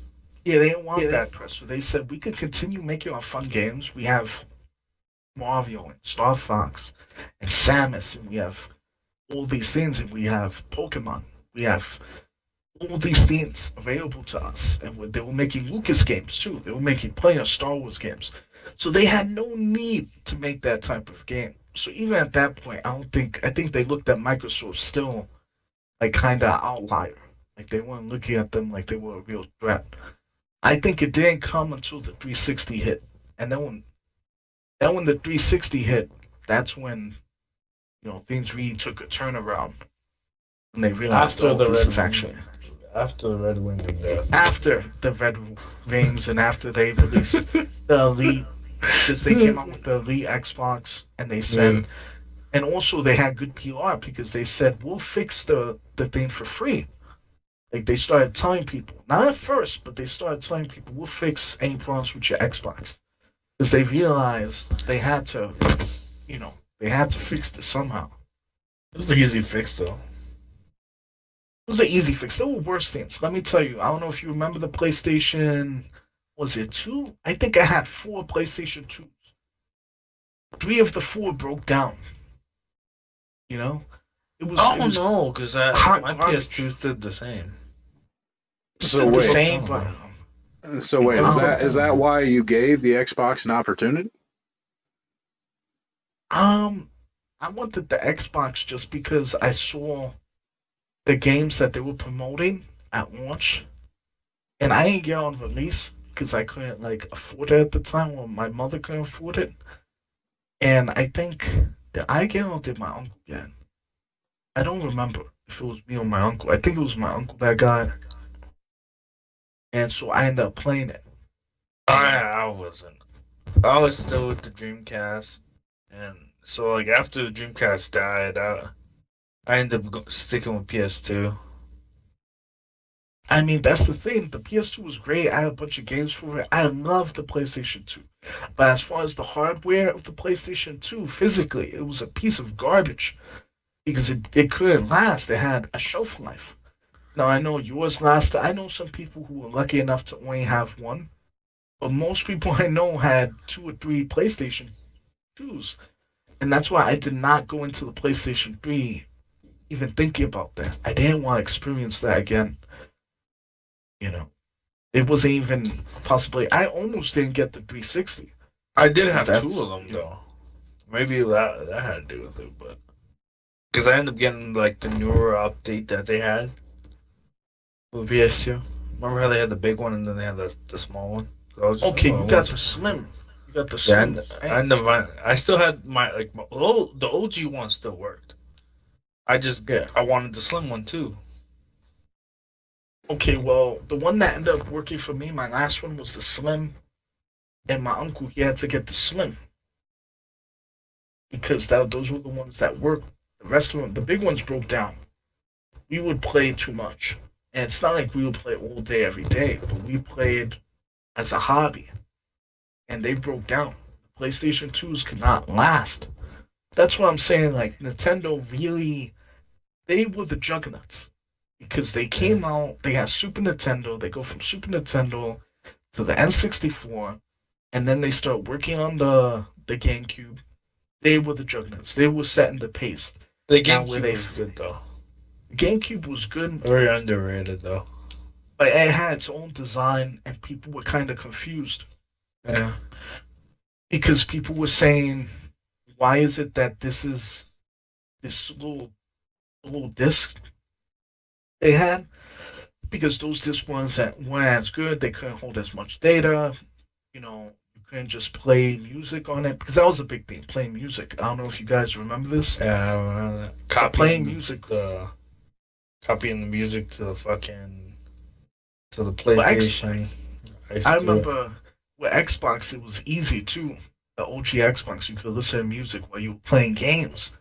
[SPEAKER 2] Yeah, they didn't want
[SPEAKER 3] Yeah, they-
[SPEAKER 2] that press. So they said we could continue making our fun games. We have Mario and Star Fox and Samus, and we have all these things, and we have Pokemon. We have all these things available to us, and they were making Lucas games too. They were making of Star Wars games, so they had no need to make that type of game. So even at that point, I don't think I think they looked at Microsoft still like kind of outlier. Like they weren't looking at them like they were a real threat. I think it didn't come until the 360 hit, and then when then when the 360 hit, that's when you know things really took a turnaround. And they realized,
[SPEAKER 3] After
[SPEAKER 2] oh,
[SPEAKER 3] the
[SPEAKER 2] this
[SPEAKER 3] Red
[SPEAKER 2] is actually
[SPEAKER 3] After the Red Ring of Death.
[SPEAKER 2] after the Red Rings and after they released the Elite, because they came out with the Elite Xbox, and they said,
[SPEAKER 3] Yeah.
[SPEAKER 2] and also they had good PR because they said we'll fix the the thing for free. Like they started telling people, not at first, but they started telling people we'll fix any problems with your Xbox, because they realized they had to, you know, they had to fix this somehow.
[SPEAKER 3] It was an easy fix though.
[SPEAKER 2] It was an easy fix. There were worse things. Let me tell you. I don't know if you remember the PlayStation. Was it two? I think I had four PlayStation twos. Three of the four broke down. You know, it was.
[SPEAKER 3] I
[SPEAKER 2] it
[SPEAKER 3] don't know, because my. PS2 did the same.
[SPEAKER 1] So
[SPEAKER 2] the
[SPEAKER 1] wait.
[SPEAKER 2] same, oh. but
[SPEAKER 1] So wait, is that is that why you gave the Xbox an opportunity?
[SPEAKER 2] Um, I wanted the Xbox just because I saw the games that they were promoting at launch, and I didn't get on release because I couldn't like afford it at the time, or my mother couldn't afford it. And I think did I get it or did my uncle get? I don't remember if it was me or my uncle. I think it was my uncle that got. And so I ended up playing it.
[SPEAKER 3] I, I wasn't. I was still with the Dreamcast, and so like after the Dreamcast died, I, I ended up sticking with PS2.
[SPEAKER 2] I mean, that's the thing. The PS2 was great. I had a bunch of games for it. I love the PlayStation 2. But as far as the hardware of the PlayStation 2, physically, it was a piece of garbage because it, it couldn't last. It had a shelf life. Now I know yours last. I know some people who were lucky enough to only have one, but most people (laughs) I know had two or three PlayStation twos, and that's why I did not go into the PlayStation Three, even thinking about that. I didn't want to experience that again. You know, it wasn't even a possibility. I almost didn't get the 360.
[SPEAKER 3] I did have
[SPEAKER 2] That's-
[SPEAKER 3] two of them though. Maybe that that had to do with it, but because I ended up getting like the newer update that they had with PS2. Remember how they had the big one and then they had the, the small one? So was
[SPEAKER 2] Okay, you got the slim. You got the
[SPEAKER 3] Yeah,
[SPEAKER 2] slim.
[SPEAKER 3] I, I, never, I still had my like my, oh, the OG one still worked. I just
[SPEAKER 2] Yeah.
[SPEAKER 3] I wanted the slim one too.
[SPEAKER 2] Okay, well, the one that ended up working for me, my last one was the slim, and my uncle he had to get the slim because that those were the ones that worked. The rest of them, the big ones, broke down. We would play too much, and it's not like we would play all day every day, but we played as a hobby, and they broke down. PlayStation twos could not last. That's what I'm saying. Like Nintendo really, they were the juggernauts because they came out, they had Super Nintendo, they go from Super Nintendo to the N64, and then they start working on the the GameCube. They were the juggernauts. They were setting the pace.
[SPEAKER 3] The GameCube was good though.
[SPEAKER 2] GameCube was good,
[SPEAKER 3] Very underrated though.
[SPEAKER 2] but it had its own design, and people were kind of confused
[SPEAKER 3] Yeah.
[SPEAKER 2] because people were saying, "Why is it that this is this little little disc they had?" Because those disc ones that weren't as good, they couldn't hold as much data. You know, you couldn't just play music on it because that was a big thing, playing music. I don't know if you guys remember this.
[SPEAKER 3] Yeah, I remember that.
[SPEAKER 2] So
[SPEAKER 3] Copying
[SPEAKER 2] playing music.
[SPEAKER 3] the copying the music to the fucking to the
[SPEAKER 2] Well,
[SPEAKER 3] PlayStation. used
[SPEAKER 2] I
[SPEAKER 3] to
[SPEAKER 2] remember with Xbox, it was easy too. The OG Xbox, you could listen to music while you were playing games,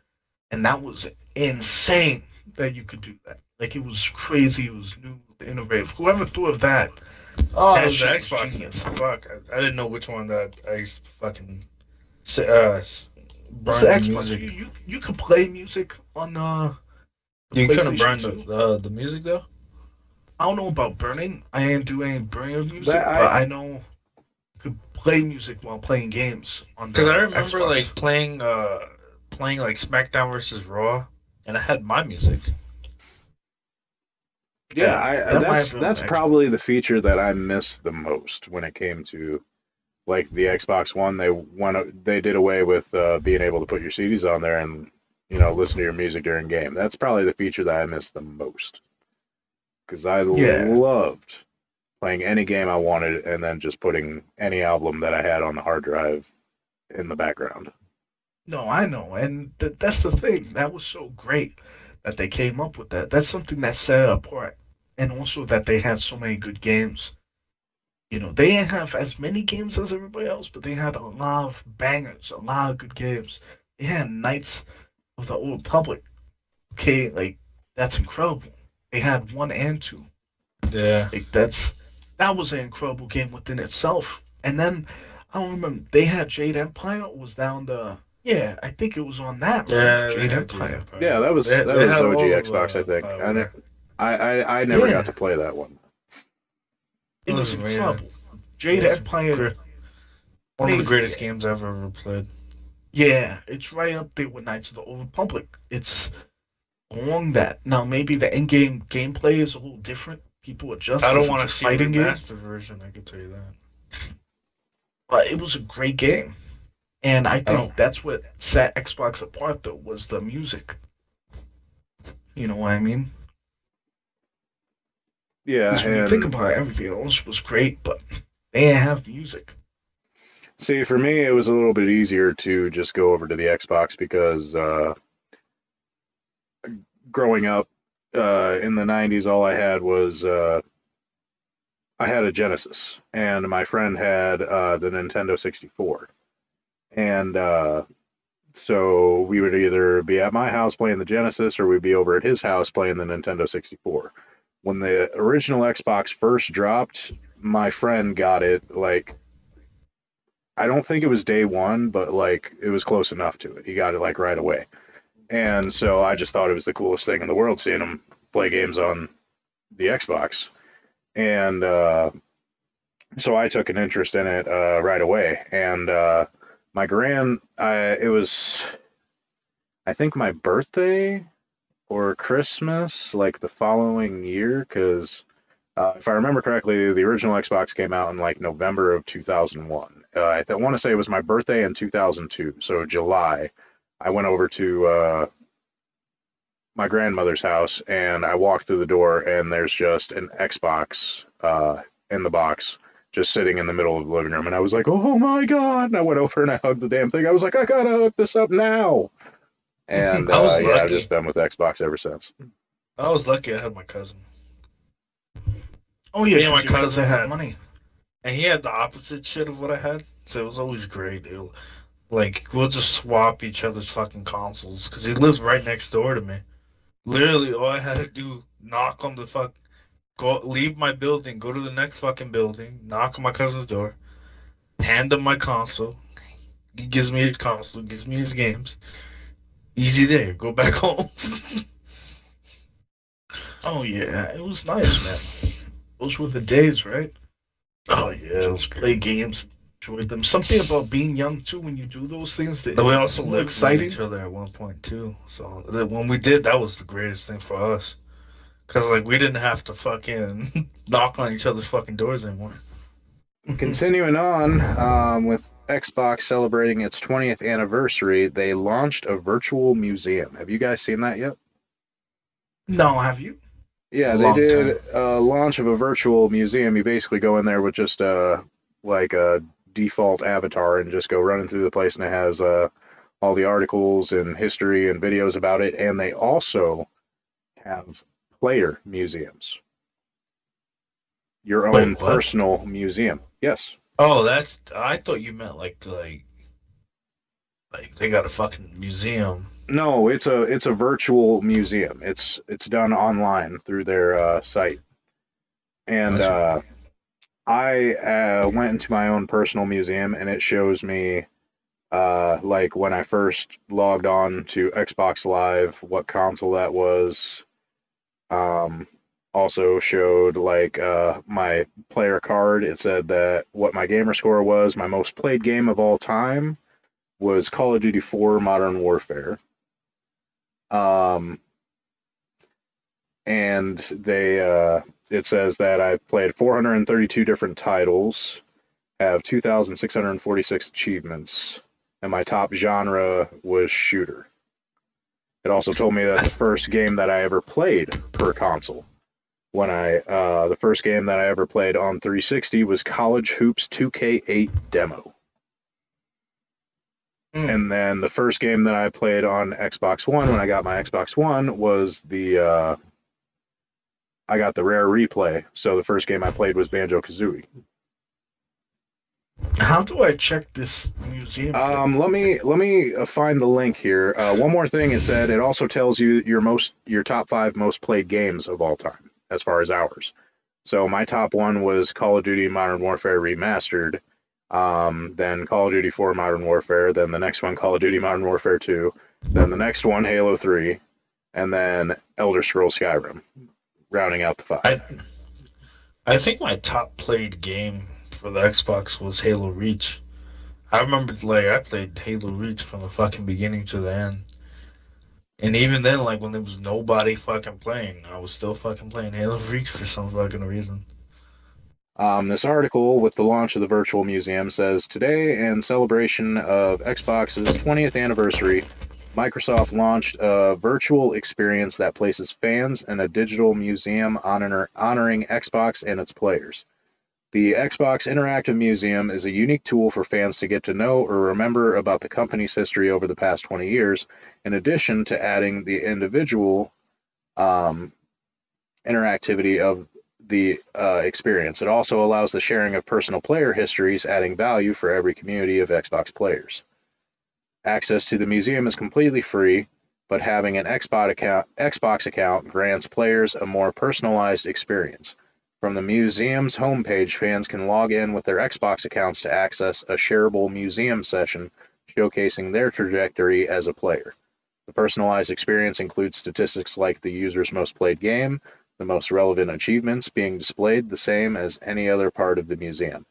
[SPEAKER 2] and that was insane that you could do that. Like it was crazy. It was new, innovative. Whoever thought of that?
[SPEAKER 3] Oh,
[SPEAKER 2] That
[SPEAKER 3] was the Xbox.
[SPEAKER 2] genius.
[SPEAKER 3] Fuck, I, I didn't know which one that I fucking uh, s- burn
[SPEAKER 2] the Xbox?
[SPEAKER 3] music.
[SPEAKER 2] You, you you could play music on uh, the
[SPEAKER 3] You couldn't burn the, the the music though.
[SPEAKER 2] I don't know about burning. I ain't do any burning of music,
[SPEAKER 1] That- I-
[SPEAKER 2] but I know you could play music while playing games on.
[SPEAKER 3] Because I remember
[SPEAKER 2] Xbox.
[SPEAKER 3] like playing uh playing like SmackDown versus Raw, and I had my music.
[SPEAKER 1] Yeah,
[SPEAKER 2] Yeah,
[SPEAKER 1] I,
[SPEAKER 2] that
[SPEAKER 1] that's that's
[SPEAKER 2] Xbox.
[SPEAKER 1] probably the feature that I missed the most when it came to like the Xbox One. They went they did away with uh, being able to put your CDs on there and you know listen to your music during game. That's probably the feature that I missed the most because I
[SPEAKER 2] Yeah.
[SPEAKER 1] loved playing any game I wanted and then just putting any album that I had on the hard drive in the background.
[SPEAKER 2] No, I know, and th- that's the thing. That was so great that they came up with that. That's something that set it apart, and also that they had so many good games. You know, they didn't have as many games as everybody else, but they had a lot of bangers, a lot of good games. They had Knights of the Old Republic. Okay, like that's incredible. They had one and two.
[SPEAKER 3] Yeah.
[SPEAKER 2] Like that's that was an incredible game within itself. And then I don't remember they had Jade Empire. Or was down on the? Yeah, I think it was on that.
[SPEAKER 3] Yeah,
[SPEAKER 2] right?
[SPEAKER 3] they
[SPEAKER 2] Jade
[SPEAKER 3] had
[SPEAKER 2] Empire.
[SPEAKER 3] Empire.
[SPEAKER 1] Yeah, that was
[SPEAKER 3] They-
[SPEAKER 1] that
[SPEAKER 3] they
[SPEAKER 1] was OG
[SPEAKER 3] all of,
[SPEAKER 1] Xbox, I think.
[SPEAKER 3] Power.
[SPEAKER 1] I, ne- I, I I never
[SPEAKER 2] Yeah.
[SPEAKER 1] got to play that one.
[SPEAKER 2] It was
[SPEAKER 3] Those were amazing.
[SPEAKER 2] incredible. Jade Empire.
[SPEAKER 3] Gre- One of the greatest games I've ever played.
[SPEAKER 2] Yeah, it's right up there with Knights of the Old Republic. It's along that. Now maybe the in-game gameplay is a little different. People adjust.
[SPEAKER 3] I don't want to
[SPEAKER 2] it's a
[SPEAKER 3] see the
[SPEAKER 2] game.
[SPEAKER 3] master version. I can tell you that.
[SPEAKER 2] but it was a great game. And I think
[SPEAKER 3] Oh.
[SPEAKER 2] that's what set Xbox apart though was the music. You know what I mean?
[SPEAKER 1] Yeah,
[SPEAKER 2] 'Cause when you think about it, everything else was great, but they didn't have music.
[SPEAKER 1] See, for me, it was a little bit easier to just go over to the Xbox because uh, growing up uh, in the 90s, all I had was uh, I had a Genesis, and my friend had uh, the Nintendo 64. And uh, so we would either be at my house playing the Genesis or we'd be over at his house playing the Nintendo 64. When the original Xbox first dropped, my friend got it like I don't think it was day one, but like it was close enough to it. He got it like right away. And so I just thought it was the coolest thing in the world seeing him play games on the Xbox, and uh, so I took an interest in it uh, right away. And uh, my grand, I, it was, I think my birthday or Christmas, like the following year, because uh, if I remember correctly, the original Xbox came out in like November of 2001. Uh, I th- want to say it was my birthday in 2002, so July. I went over to uh, my grandmother's house and I walked through the door and there's just an Xbox uh, in the box just sitting in the middle of the living room and I was like, oh my god! And I went (laughs) over and I hugged the damn thing. I was like, I gotta hook this up now. And (laughs)
[SPEAKER 3] I was
[SPEAKER 1] uh, yeah, I've just been with Xbox ever since.
[SPEAKER 3] I was lucky I had my cousin.
[SPEAKER 2] Oh yeah,
[SPEAKER 3] Me and my
[SPEAKER 2] 'cause your
[SPEAKER 3] cousin
[SPEAKER 2] had
[SPEAKER 3] had-
[SPEAKER 2] money.
[SPEAKER 3] And he had the opposite shit of what I had. So it was always great. Like, we'll just swap each other's fucking consoles. Because he lives right next door to me. Literally, all I had to do, knock on the fuck. Go, leave my building, go to the next fucking building, knock on my cousin's door, hand him my console. He gives me his console, gives me his games. Easy there, go back (laughs) home.
[SPEAKER 2] Oh yeah, it was nice, man. Those were the days, right?
[SPEAKER 3] Oh, yeah, it was
[SPEAKER 2] Just play games, enjoy them. Something about being young too when you do those things that
[SPEAKER 3] But we also
[SPEAKER 2] more
[SPEAKER 3] lived with
[SPEAKER 2] exciting.
[SPEAKER 3] each other at one point too. So that when we did, that was the greatest thing for us. Cause like we didn't have to fucking (laughs) knock on each other's fucking doors anymore.
[SPEAKER 1] Continuing on um, with Xbox celebrating its 20th anniversary, they launched a virtual museum. Have you guys seen that yet?
[SPEAKER 2] No, have you?
[SPEAKER 1] Yeah, they did a launch of a virtual museum. You basically go in there with just a like a default avatar and just go running through the place, and it has uh, all the articles and history and videos about it. And they also have player museums, your
[SPEAKER 3] Wait,
[SPEAKER 1] own
[SPEAKER 3] what?
[SPEAKER 1] personal museum. Yes.
[SPEAKER 3] Oh, that's. I thought you meant like like like they got a fucking museum.
[SPEAKER 1] No, it's a it's a virtual museum. It's it's done online through their uh, site, and uh, I uh, went into my own personal museum, and it shows me uh, like when I first logged on to Xbox Live, what console that was. Um, also showed like uh, my player card. It said that what my gamer score was. My most played game of all time was Call of Duty 4 Modern Warfare. Um, and they uh, it says that I played 432 different titles, have 2,646 achievements, and my top genre was shooter. It also told me that the first game that I ever played per console, when I uh, the first game that I ever played on 360 was College Hoops 2K8 demo.
[SPEAKER 2] Mm.
[SPEAKER 1] And then the first game that I played on Xbox One when I got my Xbox One was the uh, I got the rare replay. So the first game I played was Banjo Kazooie.
[SPEAKER 2] How do I check this museum?
[SPEAKER 1] Um, let me let me uh, find the link here. Uh, one more thing it said it also tells you your most your top five most played games of all time as far as hours. So my top one was Call of Duty Modern Warfare Remastered. Um, then Call of Duty 4 Modern Warfare. Then the next one Call of Duty Modern Warfare 2. Then the next one Halo 3, and then Elder Scrolls Skyrim, rounding out the five.
[SPEAKER 3] I I think my top played game for the Xbox was Halo Reach. I remember like I played Halo Reach from the fucking beginning to the end. And even then, like when there was nobody fucking playing, I was still fucking playing Halo (laughs) Reach for some fucking reason.
[SPEAKER 1] Um, this article with the launch of the virtual museum says today, in celebration of Xbox's 20th anniversary, Microsoft launched a virtual experience that places fans in a digital museum honor, honoring Xbox and its players. The Xbox Interactive Museum is a unique tool for fans to get to know or remember about the company's history over the past 20 years, in addition to adding the individual um, interactivity of the uh, experience. It also allows the sharing of personal player histories, adding value for every community of Xbox players. Access to the museum is completely free, but having an Xbox account, Xbox account grants players a more personalized experience. From the museum's homepage, fans can log in with their Xbox accounts to access a shareable museum session showcasing their trajectory as a player. The personalized experience includes statistics like the user's most played game, the most relevant achievements being displayed the same as any other part of the museum.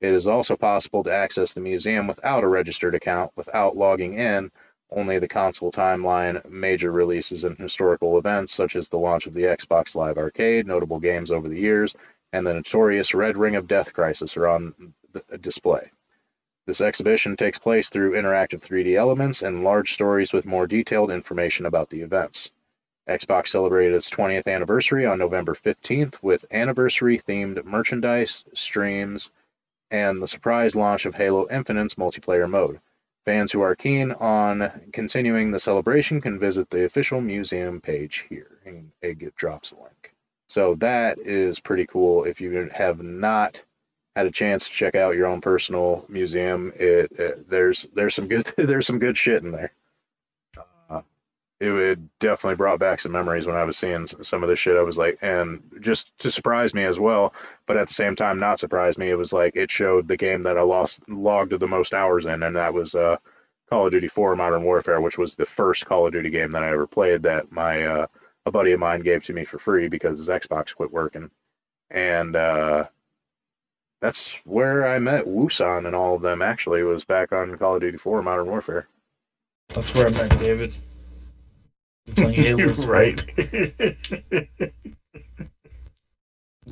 [SPEAKER 1] It is also possible to access the museum without a registered account, without logging in. Only the console timeline, major releases, and historical events such as the launch of the Xbox Live Arcade, notable games over the years, and the notorious Red Ring of Death Crisis are on display. This exhibition takes place through interactive 3D elements and large stories with more detailed information about the events. Xbox celebrated its 20th anniversary on November 15th with anniversary themed merchandise, streams, and the surprise launch of Halo Infinite's multiplayer mode. Fans who are keen on continuing the celebration can visit the official museum page here, and it drops a link. So that is pretty cool. If you have not had a chance to check out your own personal museum, it, it there's there's some good (laughs) there's some good shit in there. It, would definitely brought back some memories when I was seeing some of this shit. I was like, and just to surprise me as well, but at the same time not surprise me. It was like it showed the game that I lost logged the most hours in, and that was uh, Call of Duty 4 Modern Warfare, which was the first Call of Duty game that I ever played that my uh, a buddy of mine gave to me for free because his Xbox quit working, and uh, that's where I met Wusan and all of them. Actually, was back on Call of Duty 4 Modern Warfare.
[SPEAKER 3] That's where I met David. Playing (laughs) Halo
[SPEAKER 2] right.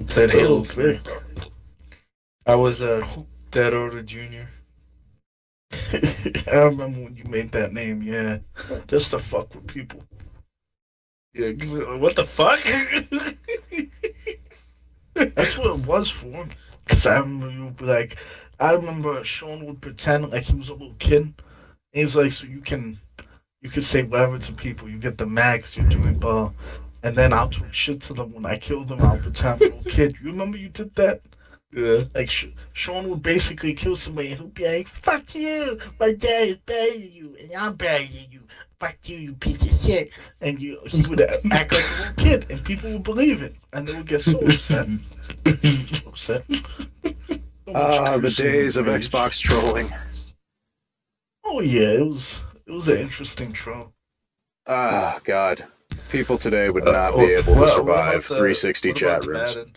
[SPEAKER 3] Played Halo
[SPEAKER 2] Oh,
[SPEAKER 3] 3. I was a uh, Dead Order Junior. (laughs)
[SPEAKER 2] I remember when you made that name, yeah. Just to fuck with people.
[SPEAKER 3] Yeah, 'cause, uh, what the fuck? (laughs)
[SPEAKER 2] That's what it was for. Because I remember you like, I remember Sean would pretend like he was a little kid. And he's like, so you can, you can say whatever to people. You get the max, you're doing ball. And then I'll talk shit to them when I kill them. I'll pretend I'm a little kid. You remember you did that?
[SPEAKER 3] yeah.
[SPEAKER 2] Like Sh- Sean would basically kill somebody and he'd be like, "Fuck you, my dad is better than you, and I'm better than you. Fuck you, you piece of shit." And you, he would act like a little kid, and people would believe it, and they would get so upset. So (laughs) upset. So much
[SPEAKER 1] Ah, the days of
[SPEAKER 2] rage.
[SPEAKER 1] Xbox trolling.
[SPEAKER 2] Oh yeah, it was it was an interesting troll.
[SPEAKER 1] Ah, God. People today would
[SPEAKER 3] Uh,
[SPEAKER 1] not
[SPEAKER 3] oh,
[SPEAKER 1] be able to
[SPEAKER 3] what- what
[SPEAKER 1] survive
[SPEAKER 3] the-
[SPEAKER 1] 360 chat rooms.
[SPEAKER 3] Madden?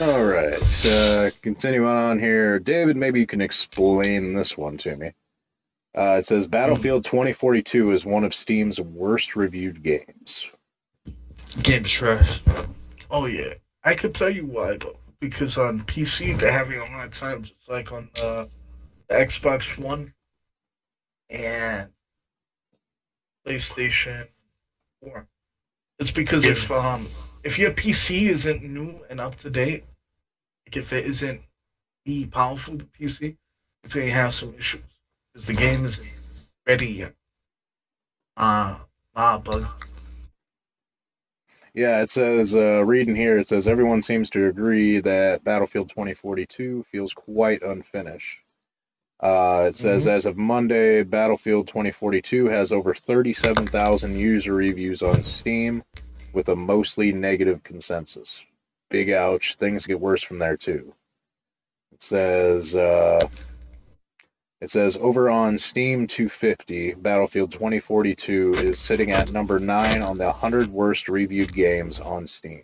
[SPEAKER 1] All right, uh, continuing on here. David, maybe you can explain this one to me. Uh, it says Battlefield 2042 is one of Steam's worst reviewed games.
[SPEAKER 3] Game's trash.
[SPEAKER 2] Oh yeah, I could tell you why though, because on PC they're having a hard time, just like on uh, the Xbox One and PlayStation Four. It's because if um if your PC isn't new and up to date, like if it isn't be powerful the PC, it's gonna have some issues because the game isn't ready yet. Uh, ah, bug.
[SPEAKER 1] Yeah, it says, uh, reading here, it says everyone seems to agree that Battlefield 2042 feels quite unfinished. Uh, it says as of Monday, Battlefield 2042 has over 37,000 user reviews on Steam with a mostly negative consensus. Big ouch. Things get worse from there too. It says, uh, it says over on Steam 250, Battlefield 2042 is sitting at number nine on the 100 worst reviewed games on Steam.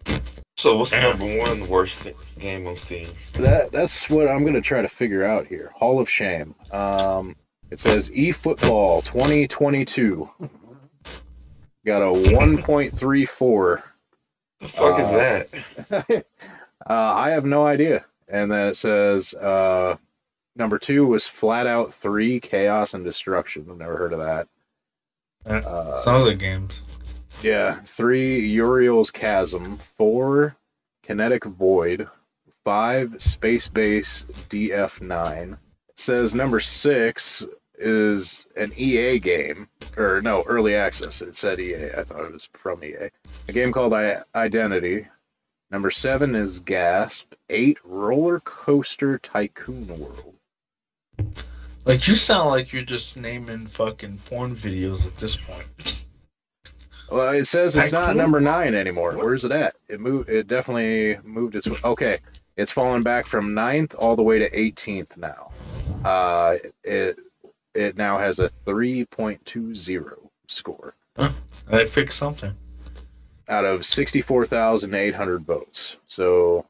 [SPEAKER 4] So what's the number one worst game on Steam?
[SPEAKER 1] That that's what I'm gonna try to figure out here. Hall of Shame. Um, it says eFootball 2022 got a 1.34.
[SPEAKER 4] The fuck
[SPEAKER 1] Uh,
[SPEAKER 4] is that? (laughs)
[SPEAKER 1] uh, I have no idea. And then it says uh, number two was Flat Out 3 Chaos and Destruction. I've never heard of that.
[SPEAKER 3] Uh,
[SPEAKER 1] Uh,
[SPEAKER 3] Sounds like games.
[SPEAKER 1] Yeah, three Uriel's Chasm, four Kinetic Void, five Space Base DF9. Says number six is an EA game, or no, early access. It said EA. I thought it was from EA. A game called I- Identity. Number seven is Gasp. Eight Roller Coaster Tycoon World.
[SPEAKER 3] Like you sound like you're just naming fucking porn videos at this point. (laughs)
[SPEAKER 1] Well, it says it's not number nine anymore. Where's it at? It moved. It definitely moved its. Okay, it's fallen back from ninth all the way to 18th now. Uh, it it now has a 3.20 score.
[SPEAKER 3] I fixed something.
[SPEAKER 1] out of 64,800 votes. So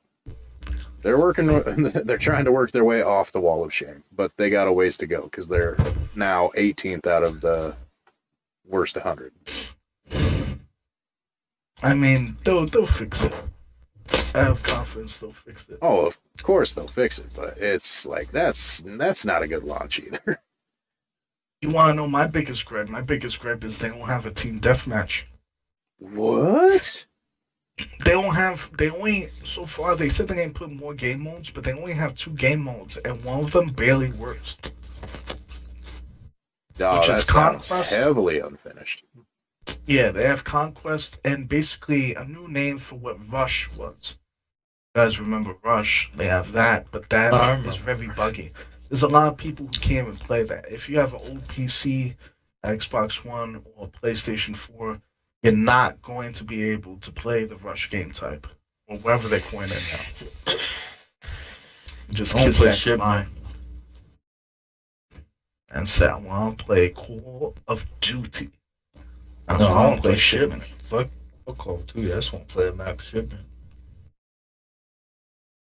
[SPEAKER 1] they're working. (laughs) They're trying to work their way off the wall of shame, but they got a ways to go because they're now 18th out of the worst 100.
[SPEAKER 2] I mean, they'll they'll fix it. I have confidence they'll fix it.
[SPEAKER 1] Oh, of course they'll fix it, but it's like that's that's not a good launch either. (laughs)
[SPEAKER 2] You want to know my biggest gripe? My biggest gripe is they don't have a team deathmatch.
[SPEAKER 1] What?
[SPEAKER 2] They don't have. They only so far they said they ain't put more game modes, but they only have two game modes, and one of them barely works.
[SPEAKER 1] Oh,
[SPEAKER 2] Which
[SPEAKER 1] that
[SPEAKER 2] is
[SPEAKER 1] sounds
[SPEAKER 2] Conquest?
[SPEAKER 1] heavily unfinished.
[SPEAKER 2] Yeah, they have Conquest and basically a new name for what Rush was. You guys remember Rush? They have that, but that is very buggy. There's a lot of people who can't even play that. If you have an old PC, Xbox One, or PlayStation 4, you're not going to be able to play the Rush game type, or whatever they're coining it now. Just kiss
[SPEAKER 3] play
[SPEAKER 2] that
[SPEAKER 3] shit,
[SPEAKER 2] goodbye. And say, I want to play Call of Duty. I
[SPEAKER 3] No, I
[SPEAKER 2] wanna
[SPEAKER 3] want to play shipment. Fuck, fuck Call of Duty. I just want to play a map shipment.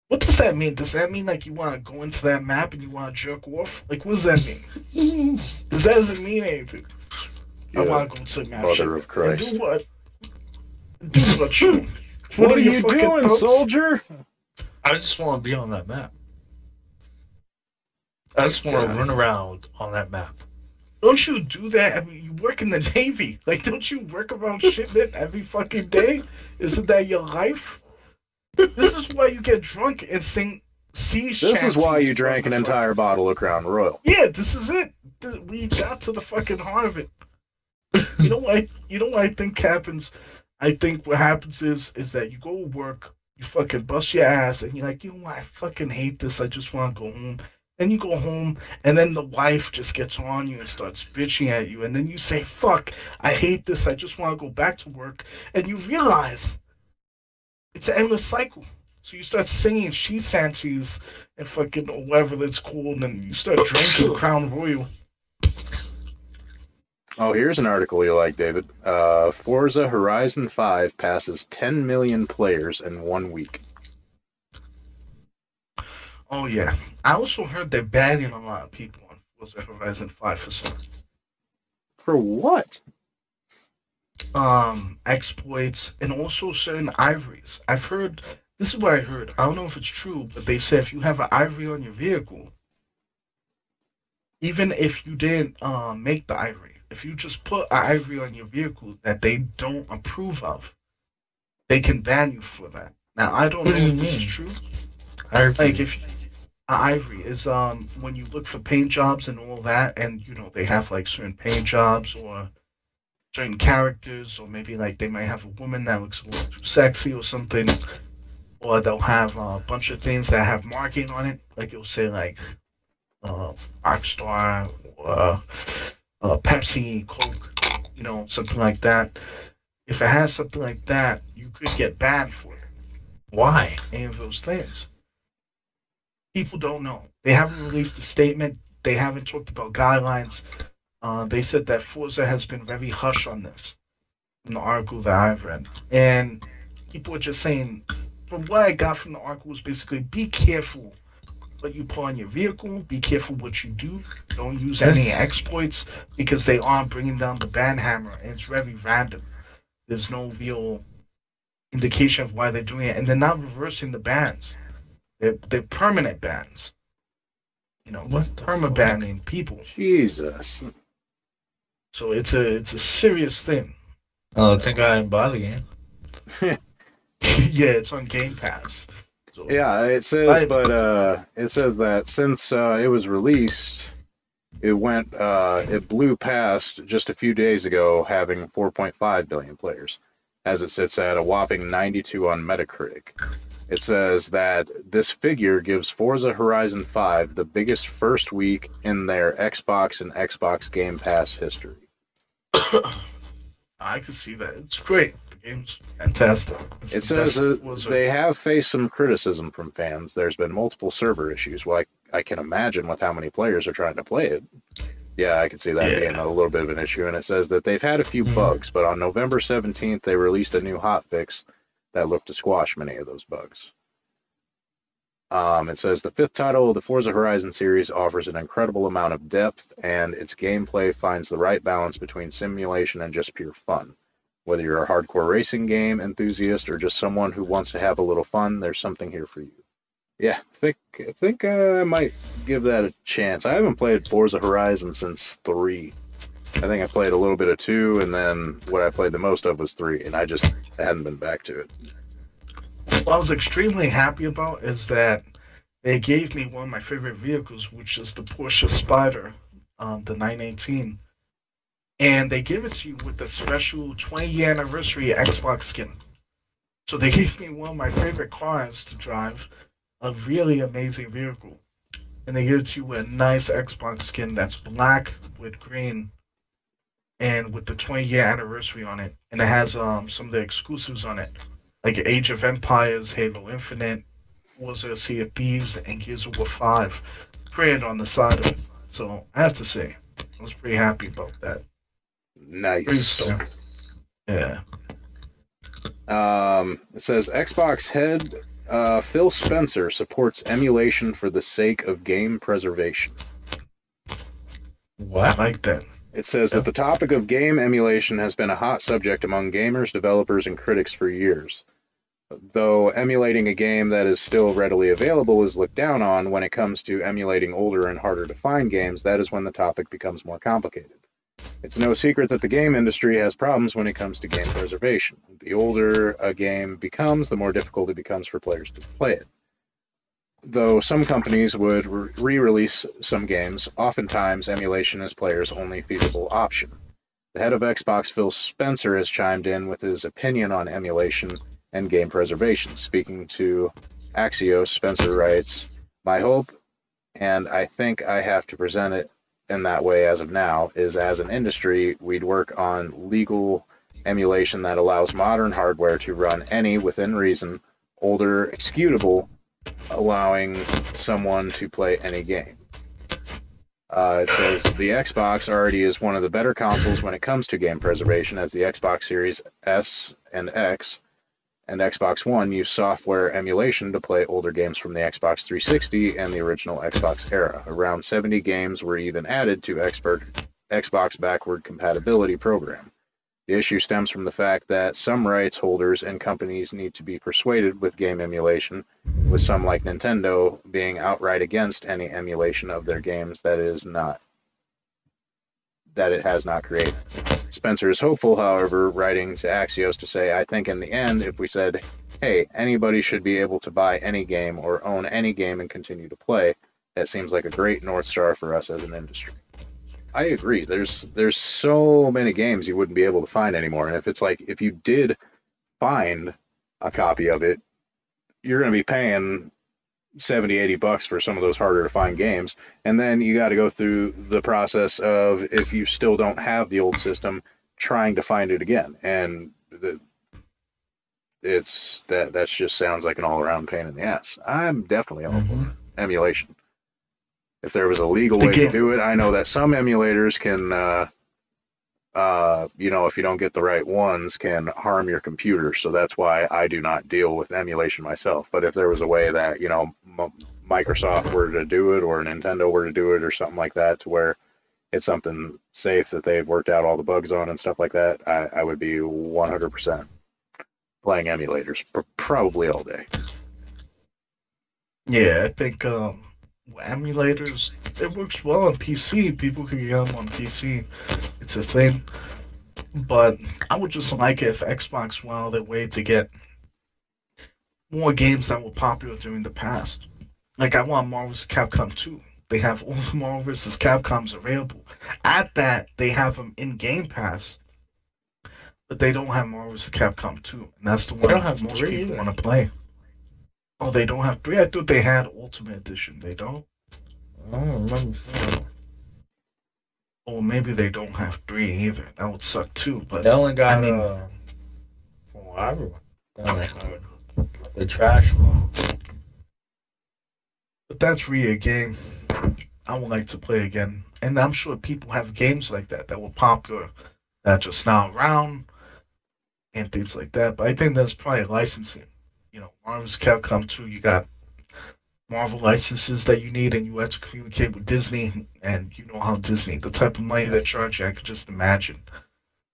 [SPEAKER 2] What does that mean? Does that mean like you want to go into that map and you want to jerk off? Like, what does that mean? (laughs) Does that doesn't mean anything? I want to go to the map.
[SPEAKER 1] Mother
[SPEAKER 2] shit.
[SPEAKER 1] of
[SPEAKER 2] And
[SPEAKER 1] Christ.
[SPEAKER 2] Do what? Do what you? (laughs)
[SPEAKER 1] What, are
[SPEAKER 2] your
[SPEAKER 1] you doing,
[SPEAKER 2] thoughts?
[SPEAKER 1] soldier?
[SPEAKER 3] I just want to be on that map. I just want to run around on that map.
[SPEAKER 2] Don't you do that? I mean, you work in the (laughs) Navy. Like, don't you work around shipment every fucking day? Isn't that your life? This is why you get drunk and sing sea
[SPEAKER 1] This is why you drank an entire bottle of Crown Royal.
[SPEAKER 2] Yeah, this is it. We got to the fucking heart of it. You know what? I, you know what I think happens? I think what happens is is that you go to work, you fucking bust your ass, and you're like, you know what? I fucking hate this. I just want to go home. Then you go home, and then the wife just gets on you and starts bitching at you, and then you say, "Fuck! I hate this. I just want to go back to work." And you realize it's an endless cycle. So you start singing she shanties and fucking whatever that's called, and then you start drinking (coughs) Crown Royal.
[SPEAKER 1] Oh, here's an article you like, David. Uh, Forza Horizon 5 passes 10 million players in one week.
[SPEAKER 2] Oh yeah, I also heard they're banning a lot of people on Forza Horizon Five for some
[SPEAKER 1] For what?
[SPEAKER 2] um exploits and also certain ivories. I've heard this is what I heard. I don't know if it's true, but they said if you have an ivory on your vehicle, even if you didn't uh, make the ivory, if you just put an ivory on your vehicle that they don't approve of, they can ban you for that. Now I don't
[SPEAKER 3] What
[SPEAKER 2] know
[SPEAKER 3] do
[SPEAKER 2] if
[SPEAKER 3] you
[SPEAKER 2] this is true.
[SPEAKER 3] I
[SPEAKER 2] like if ivory is um when you look for paint jobs and all that and you know they have like certain paint jobs or certain characters or maybe like they might have a woman that looks a little too sexy or something or they'll have a bunch of things that have marking on it like it'll say like uh rockstar or uh, uh pepsi coke you know something like that if it has something like that you could get banned for it
[SPEAKER 3] why?
[SPEAKER 2] any of those things. People don't know. They haven't released a statement. They haven't talked about guidelines. Uh, they said that Forza has been very hush on this in the article that I've read. And people are just saying, from what I got from the article, was basically be careful what you put on your vehicle, be careful what you do. Don't use any exploits because they are bringing down the ban hammer and it's very random. There's no real indication of why they're doing it, and they're not reversing the bans. They're they're permanent bans. You know,
[SPEAKER 3] What the
[SPEAKER 2] perma banning people.
[SPEAKER 1] Jesus.
[SPEAKER 2] So it's a it's a serious thing.
[SPEAKER 3] Oh, I think I didn't buy the game. (laughs)
[SPEAKER 2] yeah, it's on Game Pass. So,
[SPEAKER 1] Yeah, it says,
[SPEAKER 2] I-
[SPEAKER 1] but uh, it says that since uh, it was released, it went, uh, it blew past just a few days ago, having 4.5 billion players, as it sits at a whopping 92 on Metacritic. It says that this figure gives Forza Horizon 5 the biggest first week in their Xbox and Xbox Game Pass history. (coughs)
[SPEAKER 2] I can see that. It's great. The game's fantastic. It's
[SPEAKER 1] It says that they have faced some criticism from fans. There's been multiple server issues. Well, I, I can imagine with how many players are trying to play it. Yeah, I can see that
[SPEAKER 2] Yeah.
[SPEAKER 1] being a little bit of an issue. And it says that they've had a few
[SPEAKER 3] Mhm.
[SPEAKER 1] bugs, but on November 17th, they released a new hotfix that looked to squash many of those bugs. Um, it says the fifth title of the Forza Horizon series offers an incredible amount of depth, and its gameplay finds the right balance between simulation and just pure fun. Whether you're a hardcore racing game enthusiast or just someone who wants to have a little fun, there's something here for you. Yeah, think I think I might give that a chance. I haven't played Forza Horizon since three. I think I played a little bit of two, and then what I played the most of was three, and I just hadn't been back to it.
[SPEAKER 2] What I was extremely happy about is that they gave me one of my favorite vehicles, which is the Porsche Spyder, um, the 918. And they give it to you with the special 20 year anniversary Xbox skin. So they (laughs) gave me one of my favorite cars to drive, a really amazing vehicle. And they give it to you with a nice Xbox skin that's black with green and with the 20 year anniversary on it. And it has um, some of the exclusives on it like Age of Empires, Halo Infinite, Warfare Sea of Thieves, and Gears of War 5 printed on the side of it. So I have to say, I was pretty happy about that.
[SPEAKER 1] Nice.
[SPEAKER 2] Yeah.
[SPEAKER 1] Um, it says Xbox head uh, Phil Spencer supports emulation for the sake of game preservation.
[SPEAKER 2] I
[SPEAKER 3] What?
[SPEAKER 2] like that.
[SPEAKER 1] It says that the topic of game emulation has been a hot subject among gamers, developers, and critics for years. Though emulating a game that is still readily available is looked down on when it comes to emulating older and harder to find games, that is when the topic becomes more complicated. It's no secret that the game industry has problems when it comes to game preservation. The older a game becomes, the more difficult it becomes for players to play it. Though some companies would re release some games, oftentimes emulation is players' only feasible option. The head of Xbox, Phil Spencer, has chimed in with his opinion on emulation and game preservation. Speaking to Axios, Spencer writes, My hope, and I think I have to present it in that way as of now, is as an industry, we'd work on legal emulation that allows modern hardware to run any, within reason, older, executable allowing someone to play any game. Uh, it says the Xbox already is one of the better consoles when it comes to game preservation, as the Xbox Series S and X and Xbox One use software emulation to play older games from the Xbox 360 and the original Xbox era. Around 70 games were even added to expert Xbox backward compatibility program. The issue stems from the fact that some rights holders and companies need to be persuaded with game emulation, with some like Nintendo being outright against any emulation of their games that is not that it has not created. Spencer is hopeful, however, writing to Axios to say, I think in the end, if we said, hey, anybody should be able to buy any game or own any game and continue to play, that seems like a great North Star for us as an industry. I agree. There's there's so many games you wouldn't be able to find anymore. And if it's like if you did find a copy of it, you're going to be paying 70, 80 bucks for some of those harder to find games. And then you got to go through the process of if you still don't have the old system, trying to find it again. And the, it's that that just sounds like an all around pain in the ass. I'm definitely all for mm-hmm. emulation. If there was a legal way to do it, I know that some emulators can, uh, uh, you know, if you don't get the right ones, can harm your computer. So that's why I do not deal with emulation myself. But if there was a way that you know M- Microsoft were to do it, or Nintendo were to do it, or something like that, to where it's something safe that they've worked out all the bugs on and stuff like that, I, I would be 100% playing emulators pr- probably all day.
[SPEAKER 2] Yeah, I think um, emulators it works well on PC. People can get them on PC. It's a thing. But I would just like it if Xbox went out of their way to get more games that were popular during the past. Like I want Marvel vs. Capcom 2. They have all the Marvel vs. Capcoms available. At that, they have them in Game Pass. But they don't have Marvel vs. Capcom 2. And that's the one
[SPEAKER 3] have
[SPEAKER 2] most people want to play. Oh, they don't have three? I thought they had Ultimate Edition. They don't?
[SPEAKER 3] I don't remember.
[SPEAKER 2] Or maybe they don't have three either. That would suck too. But
[SPEAKER 3] They only got
[SPEAKER 2] I mean-
[SPEAKER 3] uh, from what I remember, they only got the trash one.
[SPEAKER 2] but that's really a game I would like to play again. and I'm sure people have games like that that were popular that are just now around and things like that. But I think that's probably licensing. You know, Marvel's Capcom 2, you got Marvel licenses that you need, and you have to communicate with Disney, and you know how Disney, the type of money they charge you, I could just imagine.